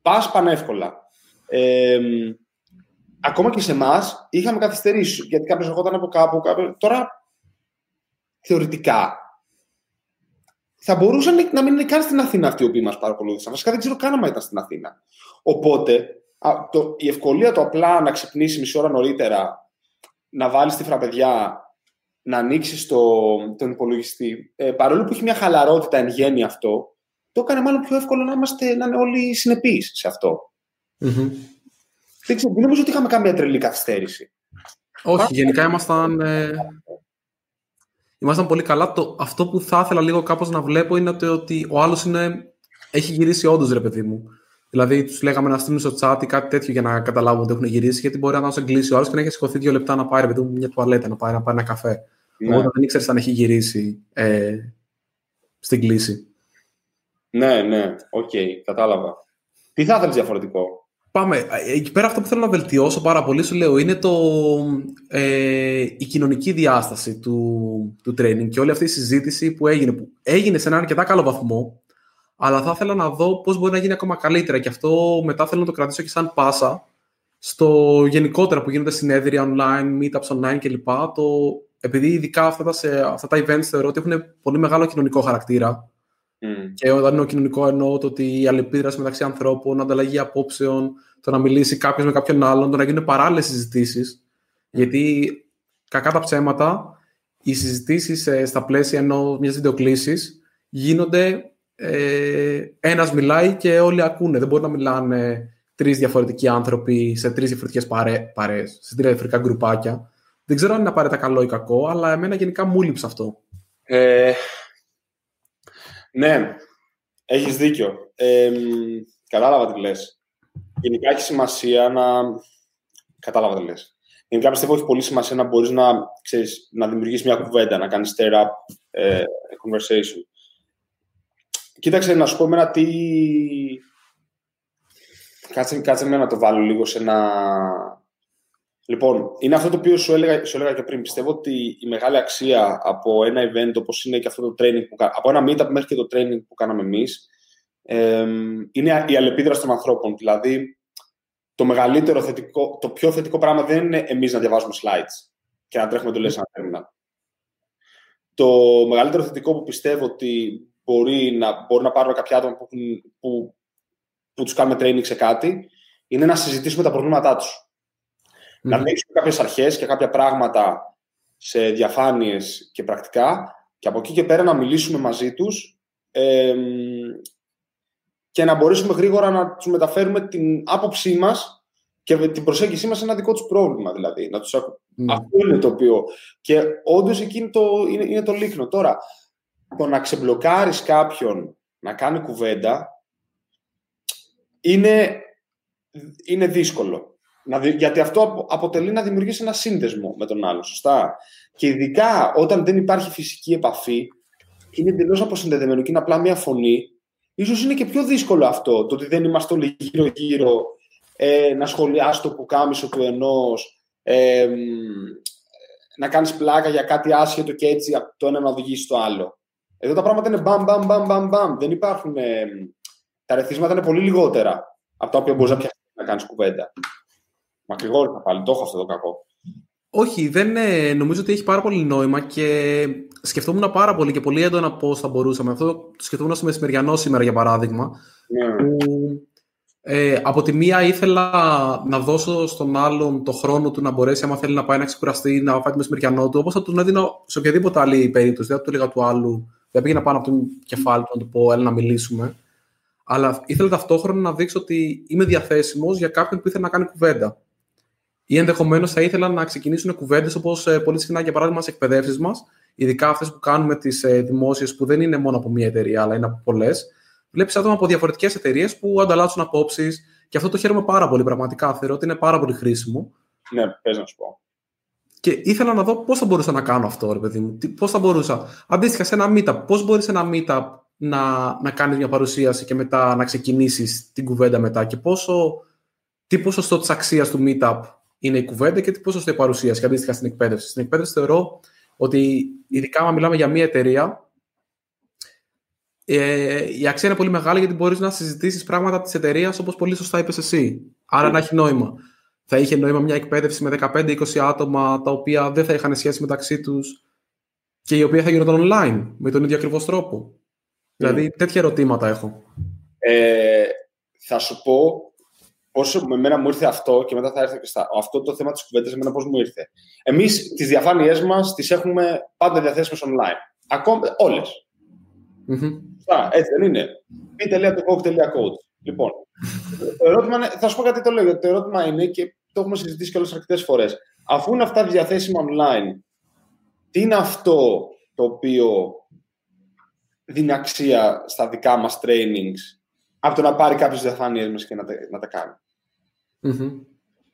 A: Πας πανεύκολα. Ε, ακόμα και σε εμάς είχαμε καθυστερήσεις. Γιατί κάποιος ερχόταν από κάπου. Κάποιος... Τώρα θεωρητικά θα μπορούσαν να μην είναι καν στην Αθήνα αυτοί οι οποίοι μας παρακολούθησαν. Βασικά δεν ξέρω καν αν ήταν στην Αθήνα. Οπότε το, η ευκολία του απλά να ξυπνήσει μισή ώρα νωρίτερα, να βάλεις τη φραπεδιά, να ανοίξεις το, τον υπολογιστή, ε, παρόλο που έχει μια χαλαρότητα εν γέννη αυτό, το έκανε μάλλον πιο εύκολο να, είμαστε, να είναι όλοι συνεπείς σε αυτό.
B: Mm-hmm.
A: Δεν, ξέρω, δεν νομίζω ότι είχαμε καμία τρελή καθυστέρηση.
B: Όχι, γενικά ήμασταν. Ε, ήμασταν πολύ καλά. Το, αυτό που θα ήθελα λίγο κάπως να βλέπω είναι ότι, ότι ο άλλος έχει γυρίσει όντως, ρε παιδί μου. Δηλαδή, τους λέγαμε να στείλουν στο chat ή κάτι τέτοιο για να καταλάβουν ότι έχουν γυρίσει, γιατί μπορεί να σε εγκλήσει ο άλλος και να έχει σηκωθεί δύο λεπτά να πάρει παιδί μου, μια τουαλέτα, να πάρει, να πάρει ένα καφέ. Ναι. Οπότε δεν ήξερες αν έχει γυρίσει ε, στην κλίση.
A: Ναι, ναι, OK, okay, κατάλαβα. Τι θα ήθελες διαφορετικό;
B: Πάμε. Εκεί πέρα αυτό που θέλω να βελτιώσω πάρα πολύ, σου λέω, είναι το, ε, η κοινωνική διάσταση του, του training και όλη αυτή η συζήτηση που έγινε. Που έγινε σε έναν αρκετά καλό βαθμό, αλλά θα ήθελα να δω πώς μπορεί να γίνει ακόμα καλύτερα και αυτό μετά θέλω να το κρατήσω και σαν πάσα στο γενικότερα που γίνονται συνέδρια online, meetups online κλπ. Το, επειδή ειδικά αυτά τα, σε, αυτά τα events θεωρώ ότι έχουν πολύ μεγάλο κοινωνικό χαρακτήρα Mm. Και όταν είναι κοινωνικό εννοώ το ότι η αλληλεπίδραση μεταξύ ανθρώπων, ανταλλαγή απόψεων, το να μιλήσει κάποιος με κάποιον άλλον, το να γίνουν παράλληλες συζητήσεις. Γιατί κακά τα ψέματα, οι συζητήσεις ε, στα πλαίσια μιας βιντεοκλήσης γίνονται. Ε, ένας μιλάει και όλοι ακούνε. Δεν μπορεί να μιλάνε τρεις διαφορετικοί άνθρωποι σε τρεις διαφορετικές παρέ, σε τρία διαφορετικά γκρουπάκια. Δεν ξέρω αν είναι απαραίτητα καλό ή κακό, αλλά εμένα γενικά μου λείψε αυτό.
A: Ε, ναι, έχεις δίκιο. Ε, κατάλαβα τι λες. Γενικά έχει σημασία να... Κατάλαβα τι λες. Γενικά πιστεύω έχει πολύ σημασία να μπορείς να, ξέρεις, να δημιουργήσεις μια κουβέντα, να κάνεις stir up ε, conversation. Κοίταξε, να σου πω εμένα τι... Κάτσε, κάτσε με να το βάλω λίγο σε ένα, Λοιπόν, είναι αυτό το οποίο σου έλεγα, σου έλεγα και πριν. Πιστεύω ότι η μεγάλη αξία από ένα event όπως είναι και αυτό το training που από ένα meetup μέχρι και το training που κάναμε εμείς ε, είναι η αλληλεπίδραση των ανθρώπων. Δηλαδή, το μεγαλύτερο θετικό, το πιο θετικό πράγμα δεν είναι εμείς να διαβάζουμε slides και να τρέχουμε το λες ένα Το μεγαλύτερο θετικό που πιστεύω ότι μπορεί να, μπορεί να πάρουν κάποια άτομα που, που, που τους κάνουμε training σε κάτι είναι να συζητήσουμε τα προβλήματά τους. Να δείξουμε κάποιες αρχές και κάποια πράγματα σε διαφάνειες και πρακτικά και από εκεί και πέρα να μιλήσουμε μαζί τους και να μπορέσουμε γρήγορα να τους μεταφέρουμε την άποψή μας και την προσέγγιση μας σε ένα δικό τους πρόβλημα δηλαδή. Να τους... Ναι. Αυτό είναι το οποίο... Και όντως εκεί είναι το, είναι, είναι το λίχνο. Τώρα, το να ξεμπλοκάρεις κάποιον να κάνει κουβέντα είναι, είναι δύσκολο. Να, γιατί αυτό αποτελεί να δημιουργήσει ένα σύνδεσμο με τον άλλο, σωστά; Και ειδικά όταν δεν υπάρχει φυσική επαφή, είναι εντελώς αποσυνδεδεμένο και είναι απλά μια φωνή, ίσως είναι και πιο δύσκολο αυτό. Το ότι δεν είμαστε όλοι γύρω-γύρω ε, να σχολιάσει το πουκάμισο του ενός, ε, να κάνεις πλάκα για κάτι άσχετο και έτσι το ένα να οδηγήσει το άλλο. Εδώ τα πράγματα είναι μπαμ, μπαμ, μπαμ, μπαμ, μπαμ. Δεν υπάρχουν. Ε, τα ρεθίσματα είναι πολύ λιγότερα από τα οποία μπορείς να πιάσεις να κάνεις κουβέντα. Μακρηγόρητα πάλι, το έχω αυτό το κακό.
B: Όχι, δεν ε, νομίζω ότι έχει πάρα πολύ νόημα και σκεφτόμουν πάρα πολύ και πολύ έντονα πώς θα μπορούσαμε. Αυτό το σκεφτόμουν στο μεσημεριανό σήμερα, για παράδειγμα. Ναι. Που, ε, από τη μία ήθελα να δώσω στον άλλον το χρόνο του να μπορέσει, άμα θέλει να πάει να ξεκουραστεί, να φάει το μεσημεριανό του, όπως θα τον έδινα σε οποιαδήποτε άλλη περίπτωση. Δεν θα του έλεγα του άλλου, δεν πήγαινα πάνω από το κεφάλι του να του πω, έλα να μιλήσουμε. Αλλά ήθελα ταυτόχρονα να δείξω ότι είμαι διαθέσιμος για κάποιον που ήθελε να κάνει κουβέντα ή ενδεχομένως θα ήθελαν να ξεκινήσουν κουβέντες όπως ε, πολύ συχνά για παράδειγμα σε εκπαιδεύσεις μας, ειδικά αυτές που κάνουμε τις ε, δημόσιες που δεν είναι μόνο από μία εταιρεία, αλλά είναι από πολλές. Βλέπεις άτομα από διαφορετικές εταιρείες που ανταλλάσσουν απόψεις και αυτό το χαίρομαι πάρα πολύ πραγματικά. Θεωρώ ότι είναι πάρα πολύ χρήσιμο.
A: Ναι, πες να σου πω.
B: Και ήθελα να δω πώς θα μπορούσα να κάνω αυτό, ρε παιδί μου. Πώς θα μπορούσα. Αντίστοιχα, σε ένα meetup, πώς μπορείς σε ένα meetup να, να κάνεις μια παρουσίαση και μετά να ξεκινήσεις την κουβέντα μετά και πόσο, τι ποσοστό της αξίας του meetup είναι η κουβέντα και τι ποσοστό η παρουσίαση και αντίστοιχα στην εκπαίδευση. Στην εκπαίδευση θεωρώ ότι ειδικά αν μιλάμε για μια εταιρεία, ε, η αξία είναι πολύ μεγάλη γιατί μπορείς να συζητήσεις πράγματα της εταιρείας όπως πολύ σωστά είπες εσύ. Άρα να έχει νόημα. Θα είχε νόημα μια εκπαίδευση με 15-20 άτομα τα οποία δεν θα είχαν σχέση μεταξύ τους και η οποία θα γινόταν online με τον ίδιο ακριβώς τρόπο. Δηλαδή, τέτοια ερωτήματα έχω.
A: Ε, θα σου πω Όσο με μένα μου ήρθε αυτό και μετά θα έρθω και στα. Αυτό το θέμα της κουβέντας, εμένα πώς μου ήρθε. Εμείς τις διαφάνειές μας τις έχουμε πάντα διαθέσιμες online. Ακόμα όλες. Mm-hmm. έτσι δεν είναι. p.coach. Λοιπόν, το ερώτημα είναι, θα σου πω κάτι το λέω. Το ερώτημα είναι και το έχουμε συζητήσει και όλε αρκετές φορές. Αφού είναι αυτά διαθέσιμα online, τι είναι αυτό το οποίο δίνει αξία στα δικά μας trainings από το να πάρει κάποιε διαφάνειες μας και να τα, να τα κάνει.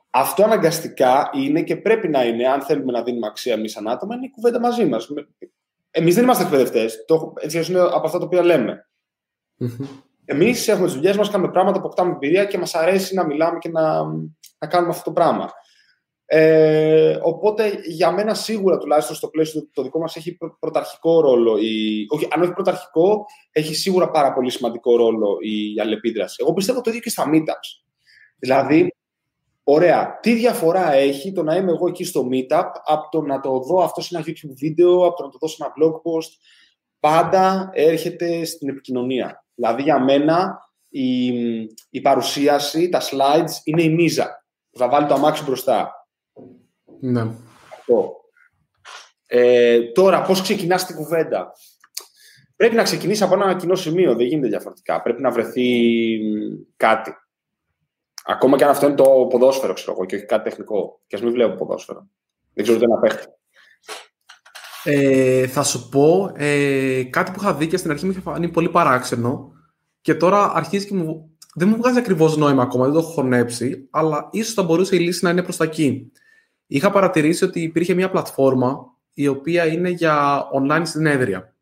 A: Αυτό αναγκαστικά είναι και πρέπει να είναι, αν θέλουμε να δίνουμε αξία εμείς σαν άτομα, είναι η κουβέντα μαζί μας. Εμείς δεν είμαστε εκπαιδευτές. Έτσι είναι από αυτά τα οποία λέμε. Mm-hmm. Εμείς έχουμε τις δουλειές μας, κάνουμε πράγματα, αποκτάμε εμπειρία και μας αρέσει να μιλάμε και να, να κάνουμε αυτό το πράγμα. Ε, οπότε για μένα σίγουρα τουλάχιστον στο πλαίσιο το δικό μας έχει πρωταρχικό ρόλο η, όχι, αν όχι πρωταρχικό έχει σίγουρα πάρα πολύ σημαντικό ρόλο η αλληλεπίδραση. Εγώ πιστεύω το ίδιο και στα meetups. Δηλαδή ωραία τι διαφορά έχει το να είμαι εγώ εκεί στο meetup από το να το δω αυτό σε ένα YouTube βίντεο από το να το δω σε ένα blog post πάντα έρχεται στην επικοινωνία. Δηλαδή για μένα η, η παρουσίαση, τα slides είναι η μίζα που θα βάλει το αμάξι μπροστά
B: ναι.
A: Ε, τώρα, πώς ξεκινάς την κουβέντα; Πρέπει να ξεκινήσεις από ένα κοινό σημείο, δεν γίνεται διαφορετικά. Πρέπει να βρεθεί κάτι. Ακόμα και αν αυτό είναι το ποδόσφαιρο, ξέρω εγώ, και όχι κάτι τεχνικό. Και ας μην βλέπω ποδόσφαιρο. Δεν ξέρω τι να παίχτη.
B: Ε, θα σου πω ε, κάτι που είχα δει και στην αρχή μου είχε φανεί πολύ παράξενο και τώρα αρχίζει και μου. Δεν μου βγάζει ακριβώς νόημα ακόμα, δεν το έχω χωνέψει, αλλά ίσως θα μπορούσε η λύση να είναι προς τα εκεί είχα παρατηρήσει ότι υπήρχε μια πλατφόρμα η οποία είναι για online συνέδρια.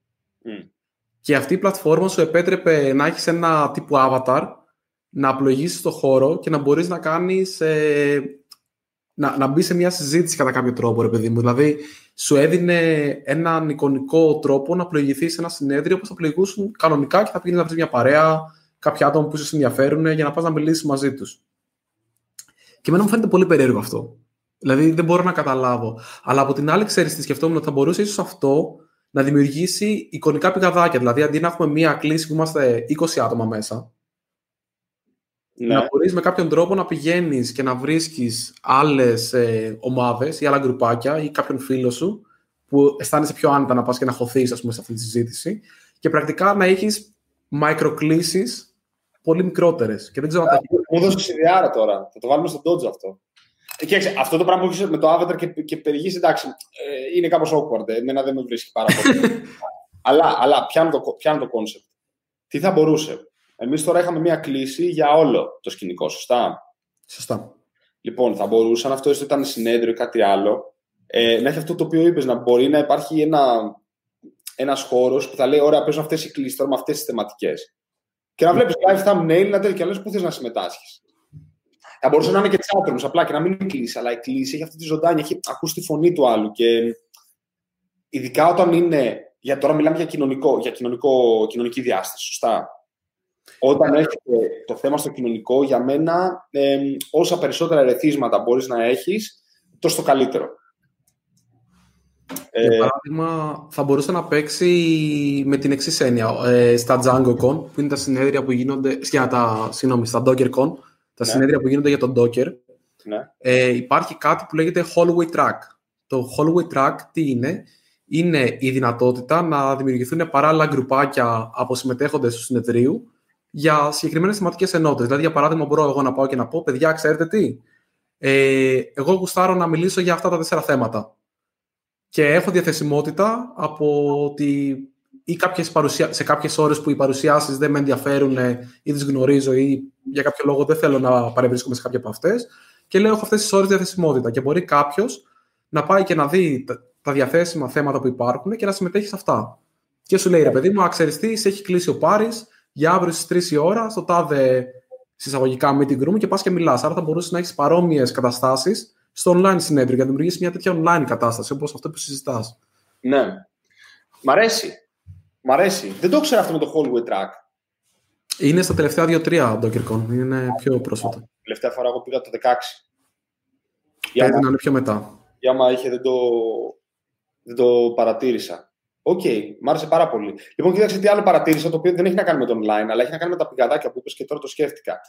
B: Και αυτή η πλατφόρμα σου επέτρεπε να έχεις ένα τύπου avatar, να απλογήσεις το χώρο και να μπορείς να κάνεις ε, να, να μπεις σε μια συζήτηση κατά κάποιο τρόπο, ρε παιδί μου. Δηλαδή, σου έδινε έναν εικονικό τρόπο να πλοηγηθεί σε ένα συνέδριο που θα πλοηγούσουν κανονικά και θα πήγαινε να βρεις μια παρέα, κάποια άτομα που σε ενδιαφέρουν για να πας να μιλήσεις μαζί τους. Και εμένα μου φαίνεται πολύ περίεργο αυτό. Δηλαδή, δεν μπορώ να καταλάβω. Αλλά από την άλλη, ξέρεις τι σκεφτόμουν ότι θα μπορούσε ίσως αυτό να δημιουργήσει εικονικά πηγαδάκια. Δηλαδή, αντί να έχουμε μία κλίση που είμαστε 20 άτομα μέσα, ναι. να μπορείς με κάποιον τρόπο να πηγαίνεις και να βρίσκεις άλλες ε, ομάδες ή άλλα γκρουπάκια ή κάποιον φίλο σου που αισθάνεσαι πιο άνετα να πας και να χωθείς, σε αυτή τη συζήτηση και πρακτικά να έχεις μικροκλήσει πολύ μικρότερες. Και δεν ξέρω αν τα
A: Μου δώσει ιδέα τώρα. Θα το βάλουμε στον Dodge αυτό. Ε, και αυτό το πράγμα που έχει με το avatar και, και περιηγείς, εντάξει, ε, είναι κάπως awkward. Εμένα δεν με βρίσκει πάρα πολύ. αλλά αλλά πιάνω, το, πιάνω το concept. Τι θα μπορούσε. Εμείς τώρα είχαμε μία κλίση για όλο το σκηνικό, σωστά;
B: Σωστά.
A: Λοιπόν, θα μπορούσαν αυτό έστω ήταν συνέδριο ή κάτι άλλο, ε, να έχει αυτό το οποίο είπες, να μπορεί να υπάρχει ένα ένας χώρος που θα λέει: Ωραία, παίζουν αυτές οι κλήσει τώρα με αυτές τις θεματικές. Και να βλέπεις live thumbnail να τέλει και λες πού θες να συμμετάσχεις. Θα μπορούσε να είναι και chatrooms απλά και να μην είναι κλίση, αλλά η κλίση έχει αυτή τη ζωντάνια, έχει ακούσει τη φωνή του άλλου. Και ειδικά όταν είναι. Για τώρα μιλάμε για, κοινωνικό, για κοινωνικό, κοινωνική διάσταση, σωστά; Όταν έχετε το θέμα στο κοινωνικό, για μένα, ε, όσα περισσότερα ερεθίσματα μπορείς να έχεις, τόσο το καλύτερο.
B: Για ε, παράδειγμα, θα μπορούσε να παίξει με την εξής έννοια. Ε, στα DjangoCon, που είναι τα συνέδρια που γίνονται. Για τα, συγγνώμη, στα DockerCon, τα ναι. συνέδρια που γίνονται για τον Docker. Ναι. Ε, υπάρχει κάτι που λέγεται Hallway Track. Το Hallway Track τι είναι, είναι η δυνατότητα να δημιουργηθούν παράλληλα γκρουπάκια από συμμετέχοντες του συνεδρίου για συγκεκριμένες θεματικές ενότητες. Δηλαδή, για παράδειγμα, μπορώ εγώ να πάω και να πω: Παιδιά, ξέρετε τι, ε, εγώ γουστάρω να μιλήσω για αυτά τα τέσσερα θέματα. Και έχω διαθεσιμότητα από ότι ή κάποιες παρουσια... σε κάποιες ώρες που οι παρουσιάσεις δεν με ενδιαφέρουν ή τις γνωρίζω ή για κάποιο λόγο δεν θέλω να παρευρίσκομαι σε κάποια από αυτές. Και λέω: Έχω αυτές τις ώρες διαθεσιμότητα. Και μπορεί κάποιος να πάει και να δει τα διαθέσιμα θέματα που υπάρχουν και να συμμετέχει σε αυτά. Και σου λέει: Ρε παιδί μου, αξιαριστή, έχει κλείσει ο Πάρης, για αύριο στις 3 η ώρα στο τάδε συσσαγωγικά meeting room και πας και μιλάς. Άρα θα μπορούσες να έχεις παρόμοιες καταστάσεις στο online συνέδριο για να δημιουργήσεις μια τέτοια online κατάσταση όπως αυτό που συζητάς.
A: Ναι. Μ' αρέσει. Μ' αρέσει. Δεν το ξέρω αυτό με το hallway track.
B: Είναι στα τελευταία 2-3 DockerCon. Είναι πιο πρόσφατα.
A: Τελευταία φορά εγώ πήγα το 16.
B: Πρέπει να είναι πιο μετά.
A: Για άμα είχε δεν το, δεν το παρατήρησα. OK, okay, μ' άρεσε πάρα πολύ. Λοιπόν, κοίταξε τι άλλο παρατήρησα, το οποίο δεν έχει να κάνει με το online, αλλά έχει να κάνει με τα πηγαδάκια που είπες και τώρα το σκέφτηκα.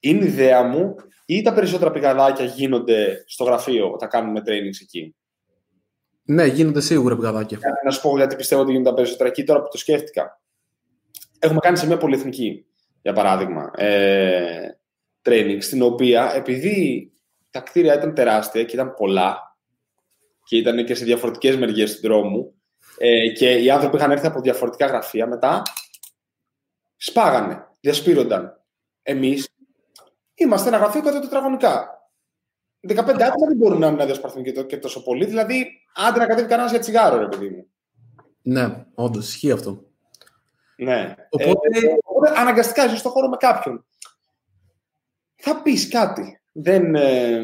A: Είναι ιδέα μου ή τα περισσότερα πηγαδάκια γίνονται στο γραφείο όταν κάνουμε trainings εκεί;
B: Ναι, γίνονται σίγουρα πηγαδάκια.
A: Να σου πω γιατί πιστεύω ότι γίνονται τα περισσότερα εκεί τώρα που το σκέφτηκα. Έχουμε κάνει σε μια πολυεθνική, για παράδειγμα, ε, training, στην οποία επειδή τα κτίρια ήταν τεράστια και ήταν πολλά και ήταν και σε διαφορετικές μεριές του δρόμου, ε, και οι άνθρωποι είχαν έρθει από διαφορετικά γραφεία μετά. Σπάγανε, διασπείρονταν. Εμείς είμαστε ένα γραφείο 100 τετραγωνικά. 15 άτομα δεν μπορούν να διασπαρθούν και, και τόσο πολύ. Δηλαδή, άντε να κατέβει κανένας για τσιγάρο, ρε παιδί μου.
B: Ναι, όντως, ισχύει αυτό.
A: Ναι. Οπότε, ε, οπότε αναγκαστικά ζεις στον χώρο με κάποιον. Θα πεις κάτι. Δεν. Ε,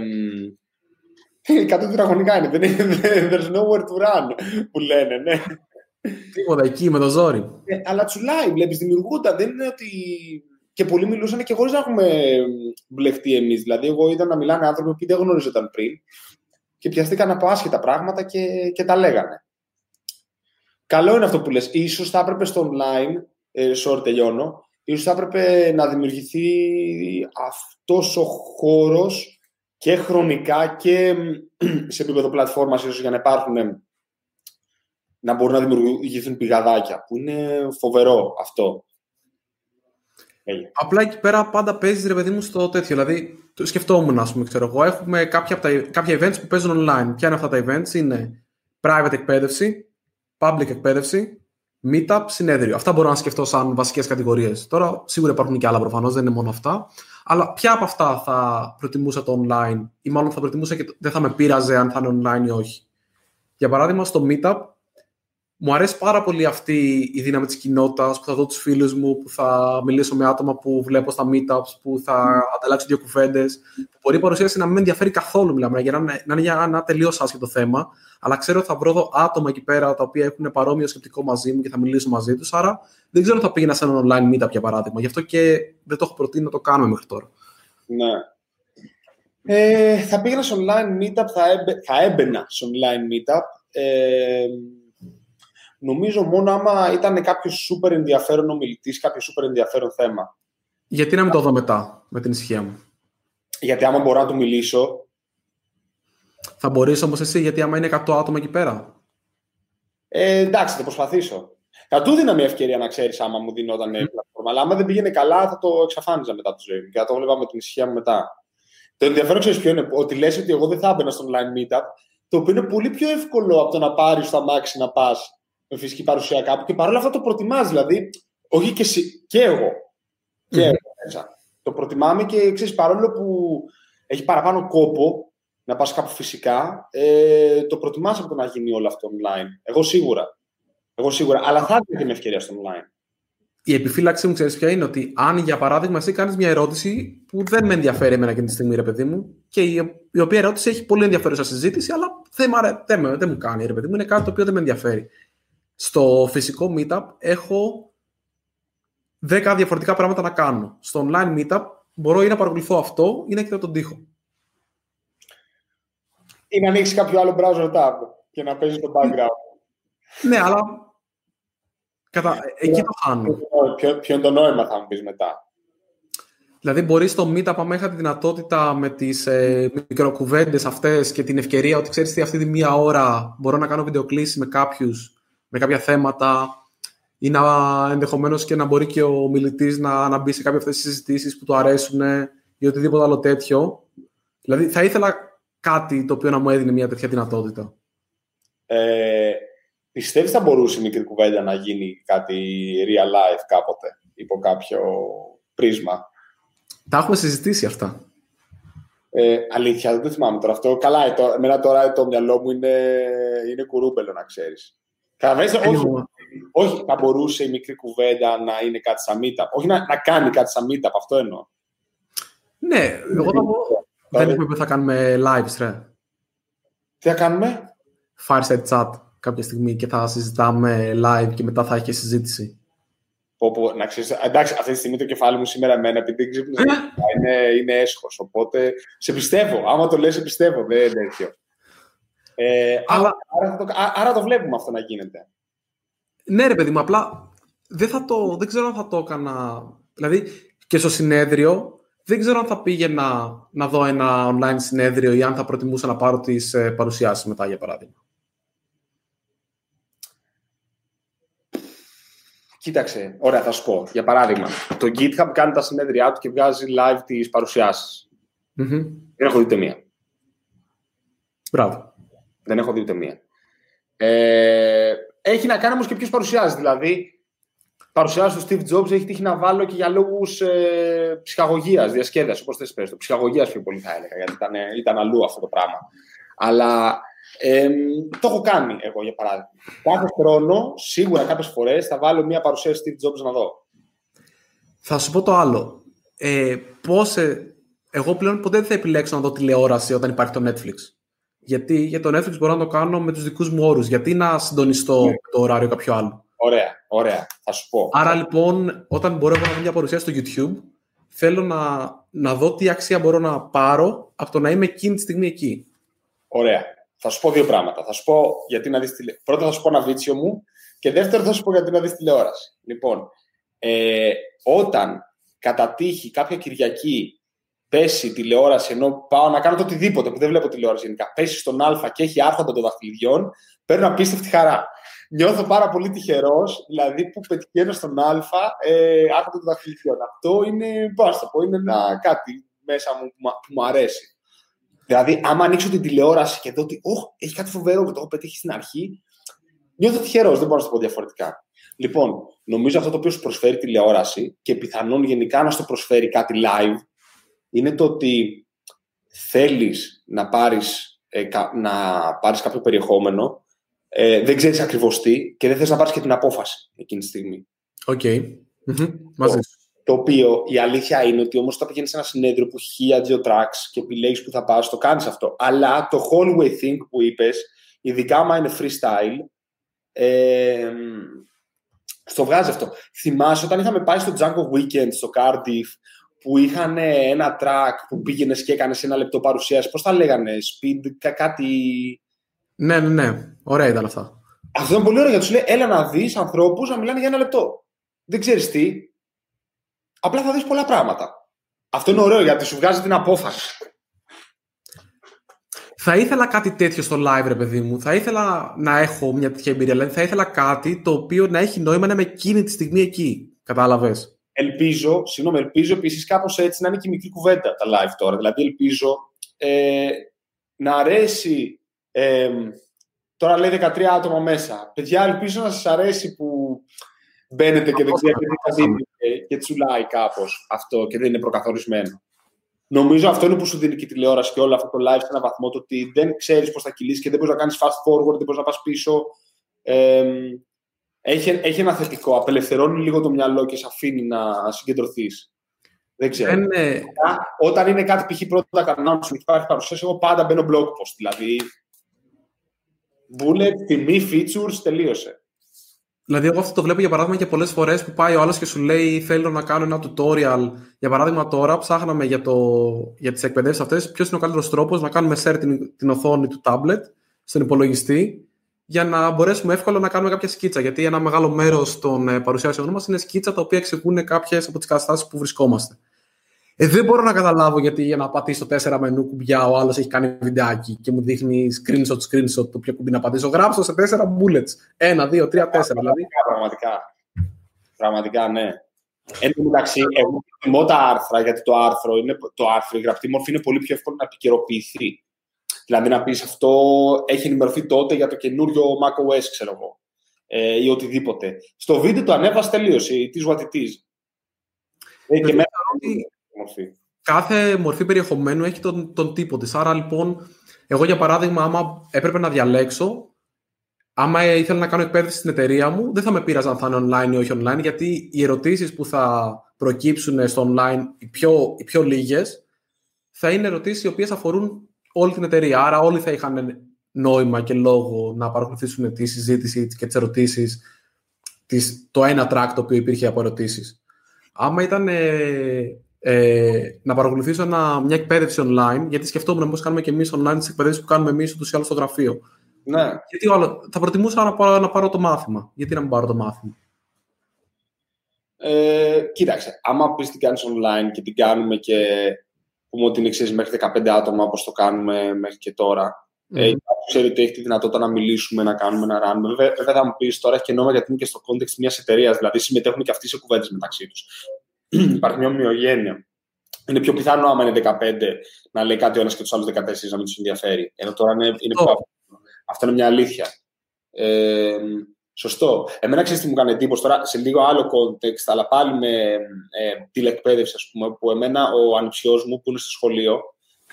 A: Κάτω τετραγωνικά είναι. Δεν είναι. There's nowhere to run που λένε, ναι.
B: Τίποτα εκεί με το ζόρι.
A: Ε, αλλά τσουλάει, βλέπεις, δημιουργούνται. Δεν είναι ότι. Και πολλοί μιλούσαν και χωρίς να έχουμε μπλεχτεί εμείς. Δηλαδή, εγώ είδα να μιλάνε άνθρωποι που δεν γνωρίζονταν πριν και πιαστήκαν από άσχετα πράγματα και, και τα λέγανε. Καλό είναι αυτό που λες. Ίσως θα έπρεπε στο online, ε, sorry τελειώνω, ίσως θα έπρεπε να δημιουργηθεί αυτός ο χώρος και χρονικά και σε επίπεδο πλατφόρμας ίσως για να υπάρχουν να μπορούν να δημιουργηθούν πηγαδάκια, που είναι φοβερό αυτό.
B: Απλά εκεί πέρα πάντα παίζεις ρε παιδί μου στο τέτοιο. Δηλαδή, το σκεφτόμουν, ας πούμε, ξέρω εγώ. Έχουμε κάποια, τα, κάποια events που παίζουν online. Ποια είναι αυτά τα events, είναι private εκπαίδευση, public εκπαίδευση, meetup, συνέδριο. Αυτά μπορώ να σκεφτώ σαν βασικές κατηγορίες. Τώρα, σίγουρα υπάρχουν και άλλα προφανώς, δεν είναι μόνο αυτά. Αλλά ποια από αυτά θα προτιμούσα το online, ή μάλλον θα προτιμούσα και δεν θα με πείραζε αν θα είναι online ή όχι. Για παράδειγμα, στο Meetup μου αρέσει πάρα πολύ αυτή η δύναμη της κοινότητας που θα δω τους φίλους μου, που θα μιλήσω με άτομα που βλέπω στα meetups, που θα mm. ανταλλάξω δύο κουβέντε. Που μπορεί η παρουσίαση να μην με ενδιαφέρει καθόλου, μιλάμε, για να, να είναι για ένα τελείως άσχετο θέμα. Αλλά ξέρω ότι θα βρω άτομα εκεί πέρα τα οποία έχουν παρόμοιο σκεπτικό μαζί μου και θα μιλήσω μαζί τους. Άρα δεν ξέρω αν θα πήγαινα σε ένα online meetup για παράδειγμα. Γι' αυτό και δεν το έχω προτείνει να το κάνουμε μέχρι τώρα.
A: Ναι. Ε, θα πήγαινα σε online meetup, θα, έμπαι, θα έμπαινα σε online meetup. Ε, νομίζω μόνο άμα ήταν κάποιος σούπερ ενδιαφέρον ομιλητής, κάποιο σούπερ ενδιαφέρον θέμα.
B: Γιατί να μην το δω μετά, με την ησυχία μου;
A: Γιατί άμα μπορώ να του μιλήσω.
B: Θα μπορείς όμως εσύ, γιατί άμα είναι 100 άτομα εκεί πέρα.
A: Ε, εντάξει, θα προσπαθήσω. Θα του δίνα μια ευκαιρία να ξέρεις άμα μου δίνονταν mm. πλατφόρμα. Αλλά άμα δεν πήγαινε καλά, θα το εξαφάνιζα μετά τη ζωή μου και θα το έβλεπα με την ησυχία μου μετά. Το ενδιαφέρον ξέρεις ποιο είναι, ότι λες ότι εγώ δεν θα έμπαινα στο online meetup, το οποίο είναι πολύ πιο εύκολο από το να πάρεις το αμάξι να πας με φυσική παρουσία κάπου και παρόλα αυτά το προτιμάς. Δηλαδή, όχι και εσύ, και εγώ. Και εγώ μέσα. Το προτιμάμε και ξέρεις, παρόλο που έχει παραπάνω κόπο να πας κάπου φυσικά, ε, το προτιμάς από το να γίνει όλο αυτό online. Εγώ σίγουρα. Εγώ σίγουρα. Αλλά θα έρθει μια ευκαιρία στο online.
B: Η επιφύλαξή μου, ξέρεις ποια είναι, ότι αν για παράδειγμα εσύ κάνεις μια ερώτηση που δεν με ενδιαφέρει εμένα εκείνη τη στιγμή, ρε παιδί μου, και η, η οποία ερώτηση έχει πολύ ενδιαφέρουσα συζήτηση, αλλά δεν, δεν, δεν μου κάνει, ρε παιδί μου, είναι κάτι το οποίο δεν με ενδιαφέρει. Στο φυσικό meetup έχω 10 διαφορετικά πράγματα να κάνω. Στο online meetup μπορώ ή να παρακολουθώ αυτό ή να κοιτάω τον τοίχο.
A: Ή να ανοίξεις κάποιο άλλο browser tab και να παίζεις το background.
B: ναι, αλλά Κατα... Εκεί το χάνω.
A: Ποιο, ποιο είναι το νόημα, θα μου πεις μετά;
B: Δηλαδή, μπορείς στο Meetup, άμα είχα τη δυνατότητα με τις ε, μικροκουβέντες αυτές και την ευκαιρία ότι ξέρεις τι, αυτή τη μία ώρα μπορώ να κάνω βιντεοκλήση με κάποιους, με κάποια θέματα, ή να ενδεχομένως και να μπορεί και ο μιλητής να, να μπει σε κάποιες αυτές τις συζητήσεις που του αρέσουν ή οτιδήποτε άλλο τέτοιο. Δηλαδή, θα ήθελα κάτι το οποίο να μου έδινε μια τέτοια δυνατότητα.
A: Ε, Πιστεύεις θα μπορούσε η μικρή κουβέντα να γίνει κάτι real life κάποτε, υπό κάποιο πρίσμα;
B: Τα έχουμε συζητήσει αυτά.
A: Ε, αλήθεια, δεν το θυμάμαι τώρα αυτό. Καλά, ε, το, εμένα τώρα το μυαλό μου είναι, είναι κουρούμπελο, να ξέρεις. Καταλαβαίνεις, όχι, όχι, θα μπορούσε η μικρή κουβέντα να είναι κάτι σαν meetup. Όχι να, να κάνει κάτι σαν meetup, αυτό εννοώ.
B: Ναι, εγώ θα πω... Δεν έχουμε πει θα κάνουμε live, ρε.
A: Τι θα κάνουμε;
B: Fireside chat κάποια στιγμή και θα συζητάμε live και μετά θα έχει και συζήτηση.
A: Πω, πω, να ξέρεις, εντάξει, αυτή τη στιγμή το κεφάλι μου σήμερα εμένα, επειδή ξύπνησα, είναι, είναι έσχος, οπότε σε πιστεύω. Άμα το λες, σε πιστεύω, δεν είναι τέτοιο. Ε, Αλλά... άρα, το, άρα το βλέπουμε αυτό να γίνεται.
B: Ναι, ρε παιδί μου, απλά δεν, θα το, δεν ξέρω αν θα το έκανα. Δηλαδή, και στο συνέδριο, δεν ξέρω αν θα πήγαινα να δω ένα online συνέδριο ή αν θα προτιμούσα να πάρω τις ε, παρουσιάσεις μετά, για παράδειγμα.
A: Κοίταξε, ωραία, θα σου πω. Για παράδειγμα, το GitHub κάνει τα συνέδριά του και βγάζει live τις παρουσιάσεις. Mm-hmm. Δεν έχω δει ούτε μία.
B: Μπράβο.
A: Δεν έχω δει ούτε μία. Ε, έχει να κάνει όμως και ποιος παρουσιάζει. Δηλαδή, παρουσιάζει του Steve Jobs έχει τύχει να βάλω και για λόγους ε, ψυχαγωγίας, διασκέδασης, όπως θες πες το. Ψυχαγωγίας πιο πολύ θα έλεγα, γιατί ήταν, ήταν αλλού αυτό το πράγμα. Αλλά ε, το έχω κάνει εγώ για παράδειγμα. Κάθε χρόνο, σίγουρα κάποιες φορές, θα βάλω μια παρουσίαση Steve Jobs να δω.
B: Θα σου πω το άλλο. Ε, πώς, ε, εγώ πλέον ποτέ δεν θα επιλέξω να δω τηλεόραση όταν υπάρχει το Netflix. Γιατί για το Netflix μπορώ να το κάνω με τους δικούς μου όρους. Γιατί να συντονιστώ ναι. το ωράριο κάποιο άλλο.
A: Ωραία, ωραία. Θα σου πω.
B: Άρα λοιπόν, όταν μπορώ να δω μια παρουσίαση στο YouTube, θέλω να, να δω τι αξία μπορώ να πάρω από το να είμαι εκείνη τη στιγμή εκεί.
A: Ωραία θα σου πω δύο πράγματα. Θα σου πω γιατί να δεις τηλε... Πρώτα θα σου πω ένα βίτσιο μου και δεύτερο θα σου πω γιατί να δεις τηλεόραση. Λοιπόν, ε, όταν κατά τύχη κάποια Κυριακή πέσει τηλεόραση, ενώ πάω να κάνω το οτιδήποτε που δεν βλέπω τηλεόραση γενικά, πέσει στον Α και έχει άρχοντα των δαχτυλιδιών, παίρνω απίστευτη χαρά. Νιώθω πάρα πολύ τυχερός, δηλαδή που πετυχαίνω στον Α ε, άρχοντα των δαχτυλιδιών. Αυτό είναι, πώς να το πω, είναι ένα κάτι μέσα μου που, που μου αρέσει. Δηλαδή, άμα ανοίξω την τηλεόραση και δω ότι oh, έχει κάτι φοβερό που το έχω πετύχει στην αρχή, νιώθω τυχερός, δεν μπορώ να το πω διαφορετικά. Λοιπόν, νομίζω αυτό το οποίο σου προσφέρει τηλεόραση και πιθανόν γενικά να σου προσφέρει κάτι live είναι το ότι θέλεις να πάρεις, ε, να πάρεις κάποιο περιεχόμενο ε, δεν ξέρεις ακριβώς τι και δεν θες να πάρεις και την απόφαση εκείνη τη στιγμή.
B: Οκ. Okay. Μαζί
A: το οποίο η αλήθεια είναι ότι όμως όταν πηγαίνεις σε ένα συνέδριο που έχει χίλια δύο tracks και επιλέγεις που θα πας, το κάνεις αυτό. Αλλά το Hallway Think που είπες, ειδικά άμα είναι freestyle, ε, στο βγάζει αυτό. Θυμάσαι όταν είχαμε πάει στο Django Weekend στο Cardiff που είχαν ένα track που πήγαινες και έκανες ένα λεπτό παρουσίαση. Πώς τα λέγανε, speed, κάτι;
B: Ναι, ναι, ναι. Ωραία ήταν αυτά.
A: Αυτό είναι πολύ ωραίο γιατί σου λέει: Έλα να δεις ανθρώπους να μιλάνε για ένα λεπτό. Δεν ξέρεις τι, απλά θα δεις πολλά πράγματα. Αυτό είναι ωραίο γιατί σου βγάζει την απόφαση.
B: Θα ήθελα κάτι τέτοιο στο live, ρε παιδί μου. Θα ήθελα να έχω μια τέτοια εμπειρία. Δηλαδή, θα ήθελα κάτι το οποίο να έχει νόημα να είμαι εκείνη τη στιγμή εκεί. Κατάλαβες;
A: Ελπίζω, συγγνώμη, ελπίζω επίσης κάπως έτσι να είναι και η μικρή κουβέντα τα live τώρα. Δηλαδή, ελπίζω ε, να αρέσει. Ε, τώρα λέει 13 άτομα μέσα. Παιδιά, ελπίζω να σας αρέσει που μπαίνετε και δεν ξέρετε τι θα δείτε και τσουλάει κάπως αυτό και δεν είναι προκαθορισμένο. Νομίζω αυτό είναι που σου δίνει και η τηλεόραση και όλο αυτό το live σε έναν βαθμό το ότι δεν ξέρεις πώς θα κυλήσεις και δεν μπορείς να κάνεις fast forward, δεν μπορείς να πας πίσω. Ε, έχει, έχει ένα θετικό. Απελευθερώνει λίγο το μυαλό και σε αφήνει να συγκεντρωθείς. Δεν ξέρω.
B: Είναι...
A: Όταν είναι κάτι π.χ. πρώτα κανόνα που υπάρχει παρουσίαση, εγώ πάντα μπαίνω blog post. Δηλαδή, bullet, τιμή, features, τελείωσε.
B: Δηλαδή, εγώ αυτό το βλέπω για παράδειγμα και πολλές φορές που πάει ο άλλος και σου λέει: Θέλω να κάνω ένα tutorial. Για παράδειγμα, τώρα ψάχναμε για, το, για τις εκπαιδεύσεις αυτές ποιος είναι ο καλύτερος τρόπος να κάνουμε share την, την οθόνη του tablet στον υπολογιστή για να μπορέσουμε εύκολα να κάνουμε κάποια σκίτσα. Γιατί ένα μεγάλο μέρος των ε, παρουσιάσεων μας είναι σκίτσα τα οποία εξηγούν κάποιες από τις καταστάσεις που βρισκόμαστε. Ε, δεν μπορώ να καταλάβω γιατί για να πατήσω τέσσερα μενού κουμπιά ο άλλος έχει κάνει βιντεάκι και μου δείχνει screenshot, screenshot το ποιο κουμπί να πατήσω. Γράψω σε τέσσερα bullets. Ένα, δύο, τρία, τέσσερα. Δηλαδή.
A: Πραγματικά. Πραγματικά, ναι. Εν τω μεταξύ, εγώ εκτιμώ τα άρθρα, γιατί το άρθρο, είναι, το άρθρο, η γραπτή μορφή είναι πολύ πιο εύκολο να επικαιροποιηθεί. Δηλαδή να πεις αυτό έχει ενημερωθεί τότε για το καινούριο macOS, ξέρω εγώ. Ε, ή οτιδήποτε. Στο βίντεο το ανέβασε τελείωσε. Τι what it is.
B: Ε, και μέσα μορφή. Κάθε μορφή περιεχομένου έχει τον, τον τύπο της. Άρα λοιπόν, εγώ για παράδειγμα, άμα έπρεπε να διαλέξω, άμα ήθελα να κάνω εκπαίδευση στην εταιρεία μου, δεν θα με πείραζαν αν θα είναι online ή όχι online, γιατί οι ερωτήσεις που θα προκύψουν στο online, οι πιο, οι πιο λίγες, θα είναι ερωτήσεις οι οποίες αφορούν όλη την εταιρεία. Άρα όλοι θα είχαν νόημα και λόγο να παρακολουθήσουν τη συζήτηση και τις ερωτήσεις, το ένα track το οποίο υπήρχε από ερωτήσεις. Άμα ήταν ε, να παρακολουθήσω ένα, μια εκπαίδευση online, γιατί σκεφτόμουν πώς κάνουμε και εμείς online τις εκπαιδεύσεις που κάνουμε εμείς ούτως ή άλλως στο γραφείο.
A: Ναι.
B: Γιατί άλλο, θα προτιμούσα να πάρω, να πάρω το μάθημα. Γιατί να μην πάρω το μάθημα;
A: Ε, κοίταξε, άμα πεις την κάνεις online και την κάνουμε και πούμε ότι είναι ξέρεις, μέχρι 15 άτομα όπως το κάνουμε μέχρι και τώρα. Mm. Ε, ξέρει ότι έχει τη δυνατότητα να μιλήσουμε, να κάνουμε ένα run. Βέβαια, θα μου πεις τώρα έχει και νόημα γιατί είναι και στο context μιας εταιρείας. Δηλαδή συμμετέχουν και αυτοί σε κουβέντες μεταξύ τους. υπάρχει μια ομοιογένεια. Είναι πιο πιθανό άμα είναι 15 να λέει κάτι ο ένας και τους άλλους 14 να μην τους ενδιαφέρει. Ενώ τώρα είναι, είναι πιο Αυτό είναι μια αλήθεια. Ε, σωστό. Εμένα ξέρεις τι μου κάνει εντύπωση τώρα σε λίγο άλλο context, αλλά πάλι με ε, τηλεκπαίδευση, ας πούμε, που εμένα ο ανιψιός μου που είναι στο σχολείο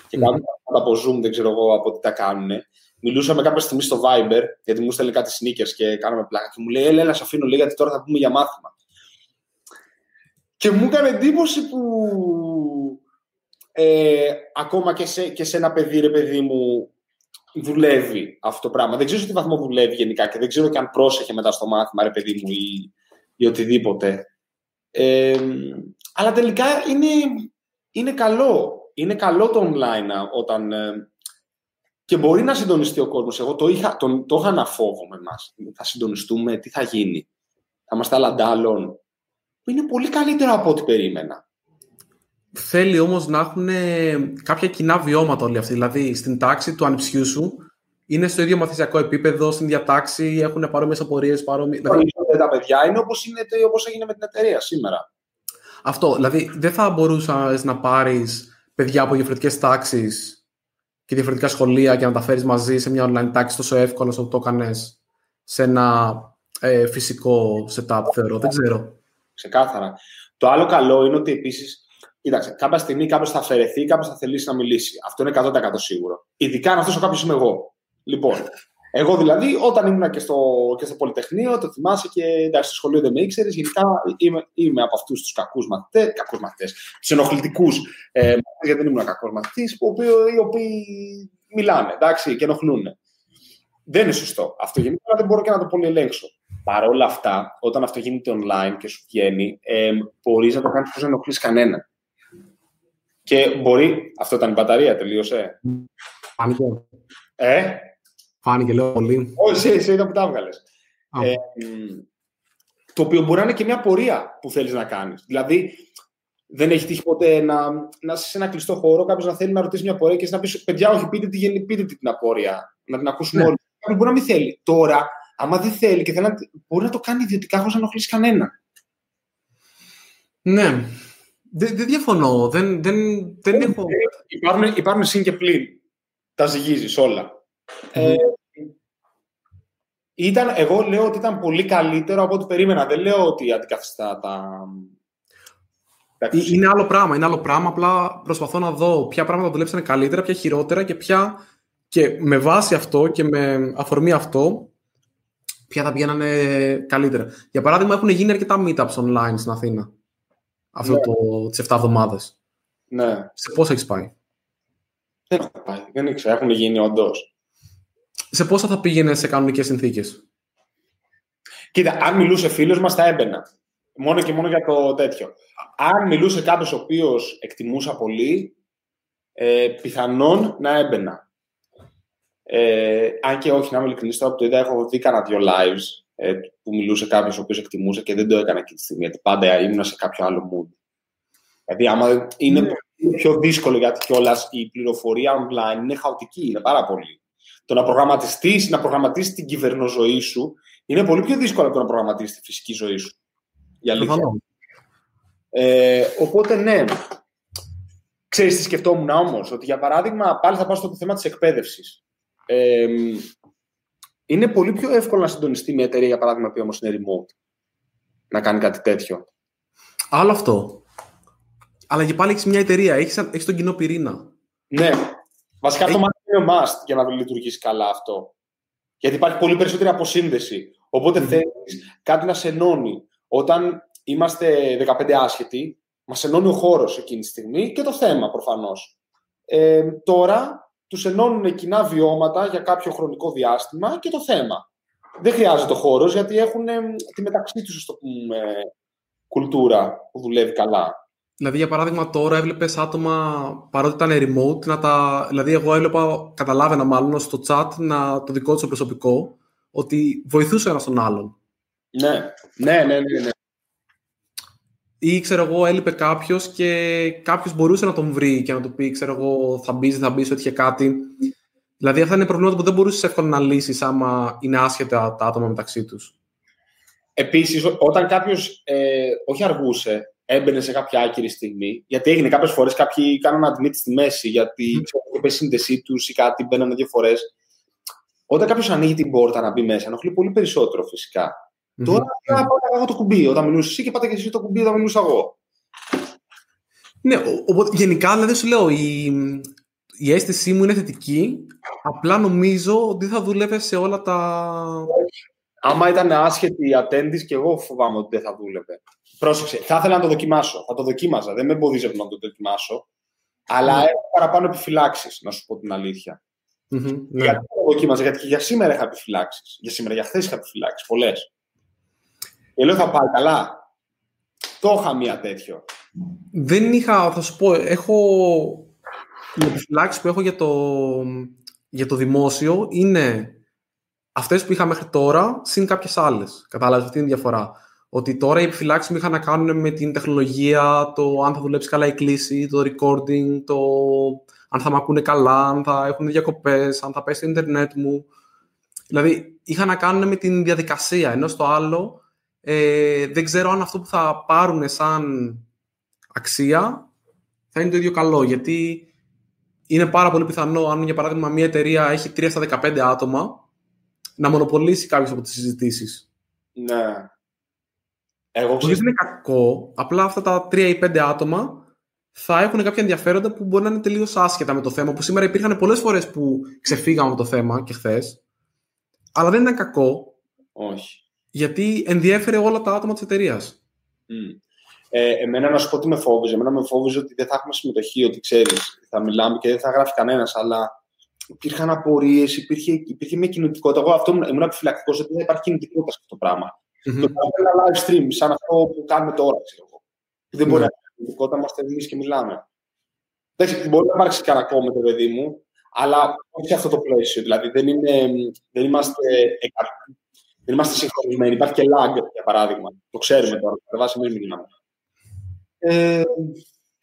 A: και κάνουν mm. από Zoom, δεν ξέρω εγώ από τι τα κάνουν. Μιλούσαμε κάποια στιγμή στο Viber, γιατί μου στέλνει κάτι sneakers και κάναμε πλάκα. Και μου λέει: Έλα, σε αφήνω λίγο, γιατί τώρα θα πούμε για μάθημα. Και μου έκανε εντύπωση που ε, ακόμα και σε, και σε ένα παιδί, ρε παιδί μου, δουλεύει αυτό το πράγμα. Δεν ξέρω σε τι βαθμό δουλεύει γενικά και δεν ξέρω και αν πρόσεχε μετά στο μάθημα, ρε παιδί μου, ή, ή οτιδήποτε. Ε, αλλά τελικά είναι, είναι καλό. Είναι καλό το online όταν... Ε, και μπορεί να συντονιστεί ο κόσμος. Εγώ το είχα, το, το είχα να φόβο με εμάς. Θα συντονιστούμε, τι θα γίνει. Θα είμαστε άλλα που είναι πολύ καλύτερο από ό,τι περίμενα.
B: Θέλει όμως να έχουν κάποια κοινά βιώματα όλοι αυτοί. Δηλαδή, στην τάξη του ανιψιού σου είναι στο ίδιο μαθησιακό επίπεδο, στην διατάξη, έχουν παρόμοιες απορίες, παρόμοιες...
A: Δηλαδή... Τα παιδιά είναι όπως, είναι όπως έγινε με την εταιρεία σήμερα.
B: Αυτό, δηλαδή δεν θα μπορούσες να πάρεις παιδιά από διαφορετικές τάξεις και διαφορετικά σχολεία και να τα φέρεις μαζί σε μια online τάξη τόσο εύκολα όσο το έκανες σε ένα ε, φυσικό setup, θεωρώ. Δεν ξέρω
A: ξεκάθαρα. Το άλλο καλό είναι ότι επίσης, κοίταξε, κάποια στιγμή κάποιος θα αφαιρεθεί, κάποιος θα θελήσει να μιλήσει. Αυτό είναι 100% σίγουρο. Ειδικά αν αυτός ο κάποιος είμαι εγώ. Λοιπόν, Εγώ δηλαδή, όταν ήμουν και στο, και στο Πολυτεχνείο, το θυμάσαι και εντάξει, στο σχολείο δεν με ήξερες. Γενικά είμαι, είμαι από αυτούς τους κακούς μαθητέ, κακούς μαθητές, του ενοχλητικού ε, γιατί δεν ήμουν κακός μαθητής, οι οποίοι μιλάνε εντάξει, και ενοχλούν. Δεν είναι σωστό. Αυτό γενικά δεν μπορώ και να το πολύ ελέγξω. Παρ' όλα αυτά, όταν αυτό γίνεται online και σου βγαίνει, ε, μπορείς να το κάνεις χωρί να ενοχλείς κανένα. Και μπορεί. Αυτό ήταν η μπαταρία, τελείωσε.
B: Φάνηκε.
A: Ε;
B: Φάνηκε, λέω πολύ.
A: Όχι, εσύ, είδα που τα έβγαλες. Ε, το οποίο μπορεί να είναι και μια πορεία που θέλεις να κάνεις. Δηλαδή, δεν έχει τύχει ποτέ να, να είσαι σε ένα κλειστό χώρο, κάποιος να θέλει να ρωτήσει μια πορεία και να πεις: Παιδιά, όχι, πείτε, τι, πείτε την απορία. Να την ακούσουμε ναι. όλοι. Κάποιος μπορεί να μην θέλει. Τώρα, άμα δεν θέλει και θέλει να, μπορεί να το κάνει ιδιωτικά χωρίς να ενοχλήσει κανένα.
B: Ναι. Δεν, δεν διαφωνώ. Δεν, δεν, δεν έχω...
A: Υπάρχουν, υπάρχουν συν και πλήν. Τα ζυγίζεις όλα. Ε, ήταν, εγώ λέω ότι ήταν πολύ καλύτερο από ό,τι περίμενα. Δεν λέω ότι αντικαθιστά τα...
B: Είναι άλλο πράγμα, είναι άλλο πράγμα. Απλά προσπαθώ να δω ποια πράγματα δουλέψανε καλύτερα, ποια χειρότερα και ποια. Και με βάση αυτό και με αφορμή αυτό, ποια θα πηγαίνανε καλύτερα. Για παράδειγμα, έχουν γίνει αρκετά meetups online στην Αθήνα. Αυτό ναι. το, τις 7 εβδομάδες.
A: Ναι.
B: Σε πόσα έχεις πάει;
A: Δεν έχω πάει. Δεν ήξερα. Έχουν γίνει όντως.
B: Σε πόσα θα πήγαινε σε κανονικές συνθήκες;
A: Κοίτα, αν μιλούσε φίλος μας, θα έμπαινα. Μόνο και μόνο για το τέτοιο. Αν μιλούσε κάποιος ο οποίος εκτιμούσα πολύ, ε, πιθανόν να έμπαινα. Ε, αν και όχι, να είμαι ειλικρινής, τώρα που το είδα, έχω δει κανένα δύο lives ε, που μιλούσε κάποιος ο οποίος εκτιμούσε και δεν το έκανα εκείνη τη στιγμή, γιατί πάντα ήμουν σε κάποιο άλλο mood. Δηλαδή, άμα είναι ναι. πιο δύσκολο, γιατί κιόλας η πληροφορία online είναι χαοτική, είναι πάρα πολύ. Το να προγραμματιστείς, να προγραμματίσεις την κυβερνοζωή σου, είναι πολύ πιο δύσκολο από το να προγραμματίσεις τη φυσική ζωή σου. Για αλήθεια. Ε, οπότε, ναι. Ξέρεις τι σκεφτόμουν όμως, ότι για παράδειγμα, πάλι θα πάω στο θέμα της εκπαίδευσης. Ε, είναι πολύ πιο εύκολο να συντονιστεί μια εταιρεία, για παράδειγμα, που όμως είναι remote, να κάνει κάτι τέτοιο.
B: Άλλο αυτό. Αλλά και πάλι έχεις μια εταιρεία, έχεις τον κοινό πυρήνα.
A: Ναι. Βασικά έχει... αυτό είναι must για να λειτουργήσει καλά αυτό. Γιατί υπάρχει πολύ περισσότερη αποσύνδεση. Οπότε mm. θέλεις κάτι να σε ενώνει. Όταν είμαστε 15 άσχετοι, μας ενώνει ο χώρος εκείνη τη στιγμή και το θέμα προφανώς. Ε, τώρα τους ενώνουν κοινά βιώματα για κάποιο χρονικό διάστημα και το θέμα. Δεν χρειάζεται ο χώρος γιατί έχουν τη μεταξύ τους, το πούμε, κουλτούρα που δουλεύει καλά.
B: Δηλαδή, για παράδειγμα, τώρα έβλεπες άτομα παρότι ήταν remote, να τα... δηλαδή, εγώ έβλεπα, καταλάβαινα μάλλον στο chat να, το δικό τους προσωπικό, ότι βοηθούσε ένας τον άλλον.
A: Ναι, ναι, ναι, ναι. ναι.
B: Ή ξέρω εγώ, έλειπε κάποιος και κάποιος μπορούσε να τον βρει και να του πει, ξέρω εγώ, θα μπεις, θα μπεις, ότι είχε κάτι. Δηλαδή, αυτά είναι προβλήματα που δεν μπορούσες εύκολα να λύσεις άμα είναι άσχετα τα άτομα μεταξύ τους.
A: Επίσης, όταν κάποιος ε, όχι αργούσε, έμπαινε σε κάποια άκυρη στιγμή, γιατί έγινε κάποιες φορές κάποιοι κάνουν admit στη μέση, γιατί mm. η σύνδεσή τους ή κάτι, μπαίνανε δύο φορές. Όταν κάποιος ανοίγει την πόρτα να μπει μέσα, ενοχλεί πολύ περισσότερο φυσικά. Mm-hmm. Τώρα πάω εγώ το κουμπί όταν μιλούσες εσύ και πάτε και εσύ το κουμπί όταν μιλούσα εγώ.
B: Ναι, οπότε γενικά δηλαδή σου λέω, η, η αίσθησή μου είναι θετική. Απλά νομίζω ότι θα δούλευε σε όλα τα.
A: Άμα ήταν άσχετη η attendance και εγώ φοβάμαι ότι δεν θα δούλευε. Πρόσεξε, θα ήθελα να το δοκιμάσω. Θα το δοκίμαζα. Δεν με εμποδίζει να το δοκιμάσω. Αλλά mm. έχω παραπάνω επιφυλάξεις, να σου πω την αλήθεια. Mm-hmm, ναι. Γιατί το δοκίμαζα, γιατί και για σήμερα είχα επιφυλάξεις. Για σήμερα, για χθες είχα επιφυλάξεις. Πολλές. Και λέω θα πάει καλά. Το είχα μία τέτοιο.
B: Δεν είχα, θα σου πω, έχω. Οι επιφυλάξεις που έχω για το, για το δημόσιο είναι αυτές που είχα μέχρι τώρα, συν κάποιες άλλες. Κατάλαβες, αυτή είναι η διαφορά. Ότι τώρα οι επιφυλάξεις μου είχαν να κάνουν με την τεχνολογία, το αν θα δουλέψει καλά η κλίση, το recording, το αν θα με ακούνε καλά, αν θα έχουν διακοπές, αν θα πέσει το Ιντερνετ μου. Δηλαδή, είχαν να κάνουν με την διαδικασία. Ενώ στο άλλο, ε, δεν ξέρω αν αυτό που θα πάρουν σαν αξία θα είναι το ίδιο καλό. Γιατί είναι πάρα πολύ πιθανό, αν για παράδειγμα μια εταιρεία έχει 3 στα 15 άτομα, να μονοπολίσει κάποιε από τις συζητήσεις.
A: Ναι.
B: Εγώ δεν είναι κακό, απλά αυτά τα 3 ή 5 άτομα θα έχουν κάποια ενδιαφέροντα που μπορεί να είναι τελείως άσχετα με το θέμα. Που σήμερα υπήρχαν πολλές φορές που ξεφύγαμε από το θέμα και χθες. αλλά δεν ήταν κακό.
A: Όχι.
B: Γιατί ενδιέφερε όλα τα άτομα της εταιρείας.
A: Mm. Ε, εμένα να σου πω τι με φόβιζε. Εμένα με φόβιζε ότι δεν θα έχουμε συμμετοχή, ότι ξέρεις, θα μιλάμε και δεν θα γράφει κανένας. Αλλά υπήρχαν απορίες, υπήρχε, υπήρχε μια κινητικότητα. Εγώ αυτό ήμουν επιφυλακτικός ότι δεν υπάρχει κινητικότητα σε αυτό το πράγμα. Mm-hmm. Το ένα live stream, σαν αυτό που κάνουμε τώρα, ξέρω εγώ. Δεν μπορεί mm-hmm. να υπάρχει κινητικότητα, είμαστε εμείς και μιλάμε. Εντάξει, μπορεί να υπάρξει κανένα κόμμα το παιδί μου, αλλά όχι σε αυτό το πλαίσιο. Δηλαδή δεν, είναι, δεν είμαστε δεν είμαστε συγχρονισμένοι. Υπάρχει και lag, για παράδειγμα. Το ξέρουμε τώρα. Θα βάσει εμεί μιλάμε. Ε,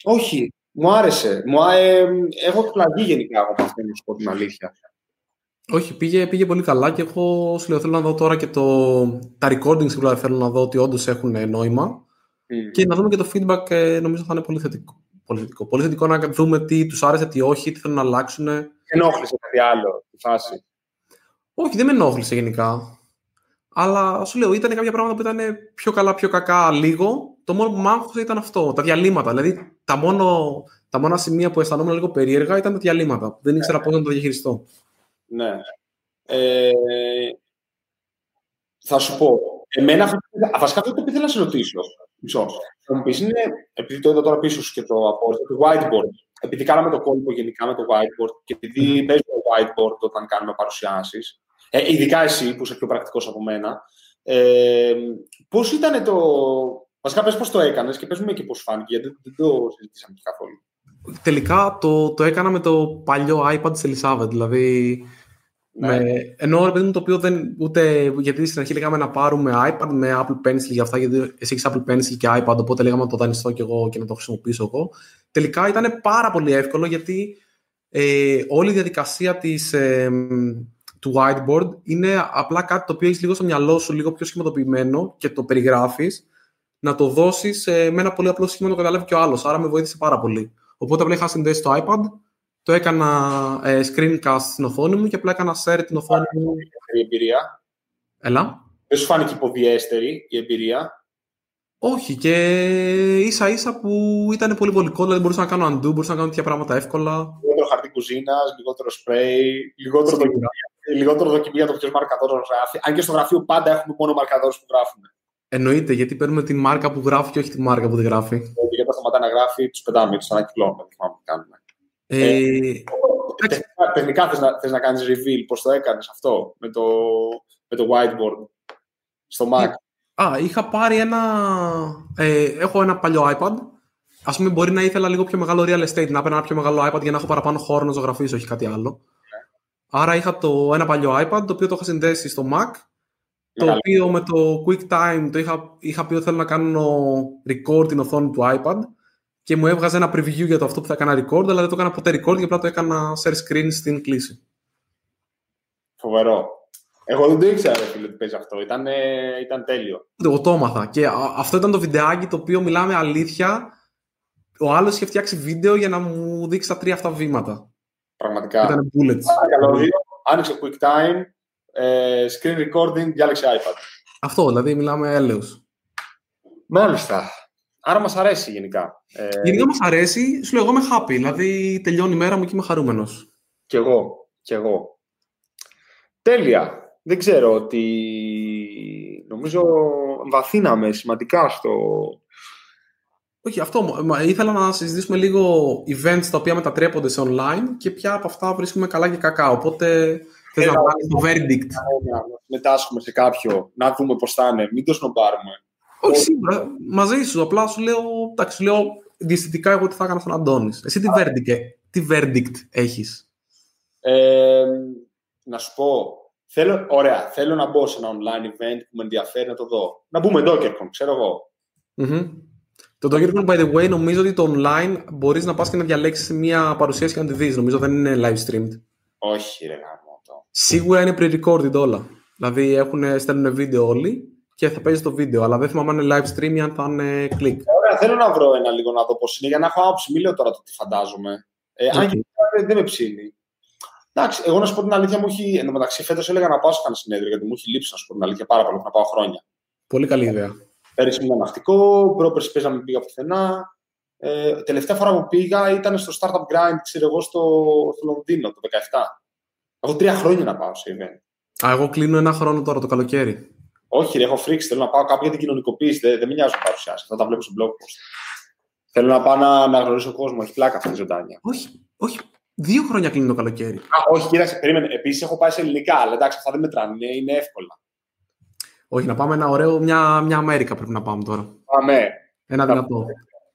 A: όχι. Μου άρεσε. Μου, ε, έχω εκπλαγεί γενικά από αυτό, να σου πω την αλήθεια.
B: Όχι, πήγε, πήγε πολύ καλά και εγώ σου λέω θέλω να δω τώρα και το, τα recordings που θέλω να δω ότι όντως έχουν νόημα mm. και να δούμε και το feedback ε, νομίζω θα είναι πολύ θετικό. Πολύ θετικό, πολύ θετικό να δούμε τι τους άρεσε, τι όχι, τι θέλουν να αλλάξουν.
A: Ενόχλησε κάτι άλλο τη φάση.
B: Όχι, δεν με ενόχλησε γενικά. Αλλά σου λέω, ήταν κάποια πράγματα που ήταν πιο καλά, πιο κακά λίγο. Το μόνο που μ' άγχωσε ήταν αυτό, τα διαλύματα. Δηλαδή, τα, μόνο, τα μόνα σημεία που αισθανόμουν λίγο περίεργα ήταν τα διαλύματα. Δεν ήξερα ναι. πώς να το διαχειριστώ.
A: Ναι. Ε, θα σου πω. Εμένα, βασικά αυτό που ήθελα να σε ρωτήσω. Μισό. Θα μου πεις, είναι, επειδή το είδα τώρα πίσω σου και το απόρριτο, το whiteboard. Επειδή κάναμε το κόλπο γενικά με το whiteboard και επειδή παίζουμε το whiteboard όταν κάνουμε παρουσιάσεις, ε, ειδικά εσύ που είσαι πιο πρακτικός από μένα. Ε, πώς ήταν το. Βασικά, πες πώς το έκανες και πες μου και πώς φάνηκε, γιατί δεν το συζητήσαμε καθόλου.
B: Τελικά το, το έκανα με το παλιό iPad της Ελισάβετ, δηλαδή ναι. Με, ενώ παιδί μου το οποίο δεν ούτε. Γιατί στην αρχή λέγαμε να πάρουμε iPad με Apple Pencil για αυτά, γιατί εσύ έχεις Apple Pencil και iPad, οπότε λέγαμε να το δανειστώ κι εγώ και να το χρησιμοποιήσω εγώ. Τελικά ήταν πάρα πολύ εύκολο γιατί ε, όλη η διαδικασία της, ε, του whiteboard είναι απλά κάτι το οποίο έχεις λίγο στο μυαλό σου, λίγο πιο σχηματοποιημένο και το περιγράφεις, να το δώσεις ε, με ένα πολύ απλό σχήμα να το καταλάβει και ο άλλος. Άρα με βοήθησε πάρα πολύ. Οπότε απλά είχα συνδέσει το iPad, το έκανα ε, screencast στην οθόνη μου και απλά έκανα share την οθόνη μου.
A: Η εμπειρία.
B: Έλα.
A: Δεν σου φάνηκε υποδιέστερη η εμπειρία;
B: Όχι, και ίσα ίσα που ήταν πολύ βολικό, δηλαδή μπορούσα να κάνω undo, μπορούσα να κάνω τέτοια πράγματα εύκολα.
A: Λιγότερο χαρτί κουζίνα, λιγότερο spray, λιγότερο δοκιμία, λιγότερο δοκιμία το ποιο μαρκαδόρο γράφει. Αν και στο γραφείο πάντα έχουμε μόνο μαρκαδόρους που γράφουμε.
B: Εννοείται, γιατί παίρνουμε τη μάρκα που γράφει και όχι τη μάρκα που δεν γράφει.
A: Γιατί όταν σταματά να γράφει, τους πετάμε, του ανακυκλώνουμε. Δεν κάνουμε. Ε, ε, τεχνικά θες να, θες να κάνεις reveal πώς το έκανες αυτό με το, με το whiteboard στο Mac.
B: Α, είχα πάρει ένα... Ε, έχω ένα παλιό iPad. Α πούμε, μπορεί να ήθελα λίγο πιο μεγάλο real estate, να έπαιρνα ένα πιο μεγάλο iPad για να έχω παραπάνω χώρο να ζωγραφίσω, όχι κάτι άλλο. Yeah. Άρα είχα το, ένα παλιό iPad, το οποίο το είχα συνδέσει στο Mac. Το οποίο με το QuickTime το είχα, είχα πει ότι θέλω να κάνω record την οθόνη του iPad και μου έβγαζε ένα preview για το αυτό που θα έκανα record, αλλά δεν το έκανα ποτέ record και απλά το έκανα share screen στην κλίση.
A: Φοβερό. Εγώ δεν το ήξερα, φίλε, ότι παίζει αυτό. Ήταν, ήταν τέλειο.
B: Εγώ το έμαθα. Και αυτό ήταν το βιντεάκι το οποίο μιλάμε αλήθεια. Ο άλλος είχε φτιάξει βίντεο για να μου δείξει τα τρία αυτά βήματα.
A: Πραγματικά.
B: Ήταν bullets.
A: Καλό Άνοιξε QuickTime, ε, screen recording, διάλεξε iPad.
B: Αυτό, δηλαδή μιλάμε έλεος.
A: Μάλιστα. Άρα μας αρέσει γενικά.
B: Ε, γενικά μας αρέσει. Σου λέω, εγώ είμαι happy. Δηλαδή τελειώνει η μέρα μου και είμαι χαρούμενος.
A: Κι εγώ. Κι εγώ. Τέλεια. Δεν ξέρω ότι νομίζω βαθύναμε σημαντικά στο...
B: Όχι, αυτό. Ήθελα να συζητήσουμε λίγο events τα οποία μετατρέπονται σε online και ποια από αυτά βρίσκουμε καλά και κακά. Οπότε θες να βάλεις το verdict.
A: Να μετάσχουμε σε κάποιο, να δούμε πώς θα είναι. Μην το σνομπάρουμε.
B: Όχι σίγουρα, μαζί σου. Απλά σου λέω, εντάξει, λέω διαισθητικά εγώ τι θα έκανα στον Αντώνης. Εσύ τι verdict, τι verdict έχεις;
A: Ε, να σου πω, θέλω, ωραία, θέλω να μπω σε ένα online event που με ενδιαφέρει να το δω. Να μπούμε DockerCon, ξέρω εγώ.
B: Mm-hmm. Το DockerCon, by the way, νομίζω ότι το online μπορείς να πας και να διαλέξεις μια παρουσίαση και να τη δεις. Νομίζω δεν είναι live streamed.
A: Όχι, ρε
B: γάμο Σίγουρα είναι pre-recorded όλα. Δηλαδή έχουν, στέλνουν βίντεο όλοι και θα παίζει το βίντεο. Αλλά δεν θυμάμαι αν είναι live stream ή αν θα είναι κλικ.
A: Ωραία, θέλω να βρω ένα λίγο να δω πώς είναι για να έχω άποψη. Μην λέω τώρα το τι φαντάζομαι. Ε, Αν και δεν με ψήνει. Εντάξει, εγώ να σου πω την αλήθεια μου έχει. Εν τω μεταξύ, φέτος έλεγα να πάω σε ένα συνέδριο γιατί μου έχει λείψει να σου πω την αλήθεια πάρα πολύ. Να πάω χρόνια.
B: Πολύ καλή ιδέα.
A: Πέρυσι ήμουν ναυτικό, πρόπερση παίζαμε πήγα πουθενά. Ε, τελευταία φορά που πήγα ήταν στο Startup Grind, ξέρω εγώ, στο, στο Λονδίνο το 2017. Έχω τρία χρόνια να πάω σε event.
B: Α, εγώ κλείνω ένα χρόνο τώρα το καλοκαίρι.
A: Όχι, ρε, έχω φρίξει. Θέλω να πάω κάπου για την κοινωνικοποίηση. Δεν, δεν με νοιάζουν παρουσιάσεις. Θα τα βλέπω στο blog post. Θέλω να πάω να, να γνωρίσω κόσμο. Έχει πλάκα αυτή η ζωντάνια.
B: Όχι, όχι. Δύο χρόνια κλείνει το καλοκαίρι.
A: Α, όχι, κοίταξε, περίμενε. Επίσης έχω πάει σε ελληνικά, αλλά εντάξει, αυτά δεν μετράνε. Είναι, είναι εύκολα.
B: Όχι, να πάμε ένα ωραίο, μια, μια Αμέρικα πρέπει να πάμε τώρα.
A: Πάμε.
B: Ένα δυνατό.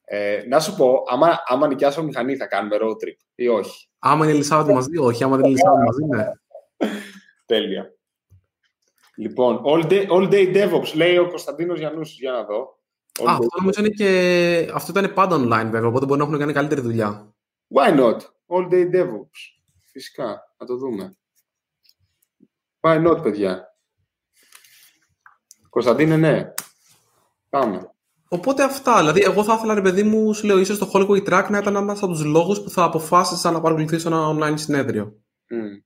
A: Ε, να σου πω, άμα, άμα νοικιάσω μηχανή, θα κάνουμε road trip ή όχι;
B: Άμα είναι Ελισάβετ μαζί, όχι. Άμα δεν είναι Ελισάβετ μαζί, ναι.
A: Τέλεια. Λοιπόν, all day, all day DevOps, λέει ο Κωνσταντίνος Γιαννούση. Για να δω.
B: Α, αυτό νομίζω είναι και. Αυτό ήταν πάντα online, βέβαια, οπότε μπορεί να έχουν κάνει καλύτερη δουλειά.
A: Why not? All day DevOps. Φυσικά. Να το δούμε. Why not, παιδιά; Κωνσταντίνε, ναι. Πάμε.
B: Οπότε αυτά. Δηλαδή, εγώ θα ήθελα, ρε παιδί μου, σου λέω, ίσω το Holocaust Track να ήταν ένας από τους λόγους που θα αποφάσισα να παρακολουθήσω ένα online συνέδριο.
A: Mm.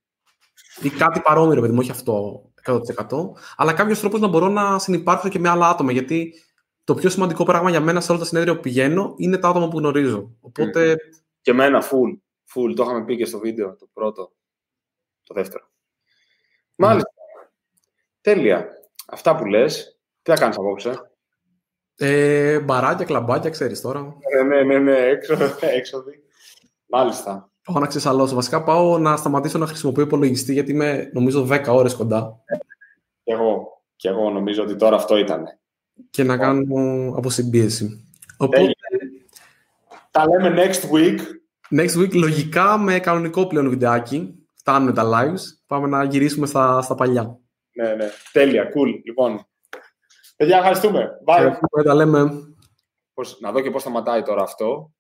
B: Ή κάτι παρόμοιο, ρε παιδί μου, όχι αυτό 100%. Αλλά κάποιος τρόπος να μπορώ να συνεπάρξω και με άλλα άτομα. Γιατί το πιο σημαντικό πράγμα για μένα σε όλα τα συνέδρια που πηγαίνω είναι τα άτομα που γνωρίζω. Οπότε. Mm.
A: Και εμένα, full. Full. Το είχαμε πει και στο βίντεο, το πρώτο. Το δεύτερο. Μάλιστα. Τέλεια. Αυτά που λες. Τι θα κάνεις απόψε;
B: Ε, μπαράκια, κλαμπάκια, ξέρεις τώρα.
A: Ε, ναι, ναι, ναι, έξω, έξοδοι. Μάλιστα.
B: Πάω να ξεσαλώσω. Βασικά πάω να σταματήσω να χρησιμοποιώ υπολογιστή γιατί είμαι νομίζω 10 ώρες κοντά.
A: Και εγώ. Και εγώ νομίζω ότι τώρα αυτό ήταν.
B: Και να κάνω αποσυμπίεση. Οπότε...
A: Τα λέμε next week.
B: Next week, λογικά με κανονικό πλέον βιντεάκι. Φτάνουν τα lives. Πάμε να γυρίσουμε στα, στα παλιά.
A: Ναι, ναι. Τέλεια. Cool. Λοιπόν. Παιδιά, ευχαριστούμε. Bye.
B: Τα λέμε.
A: Πώς, να δω και πώς σταματάει τώρα αυτό.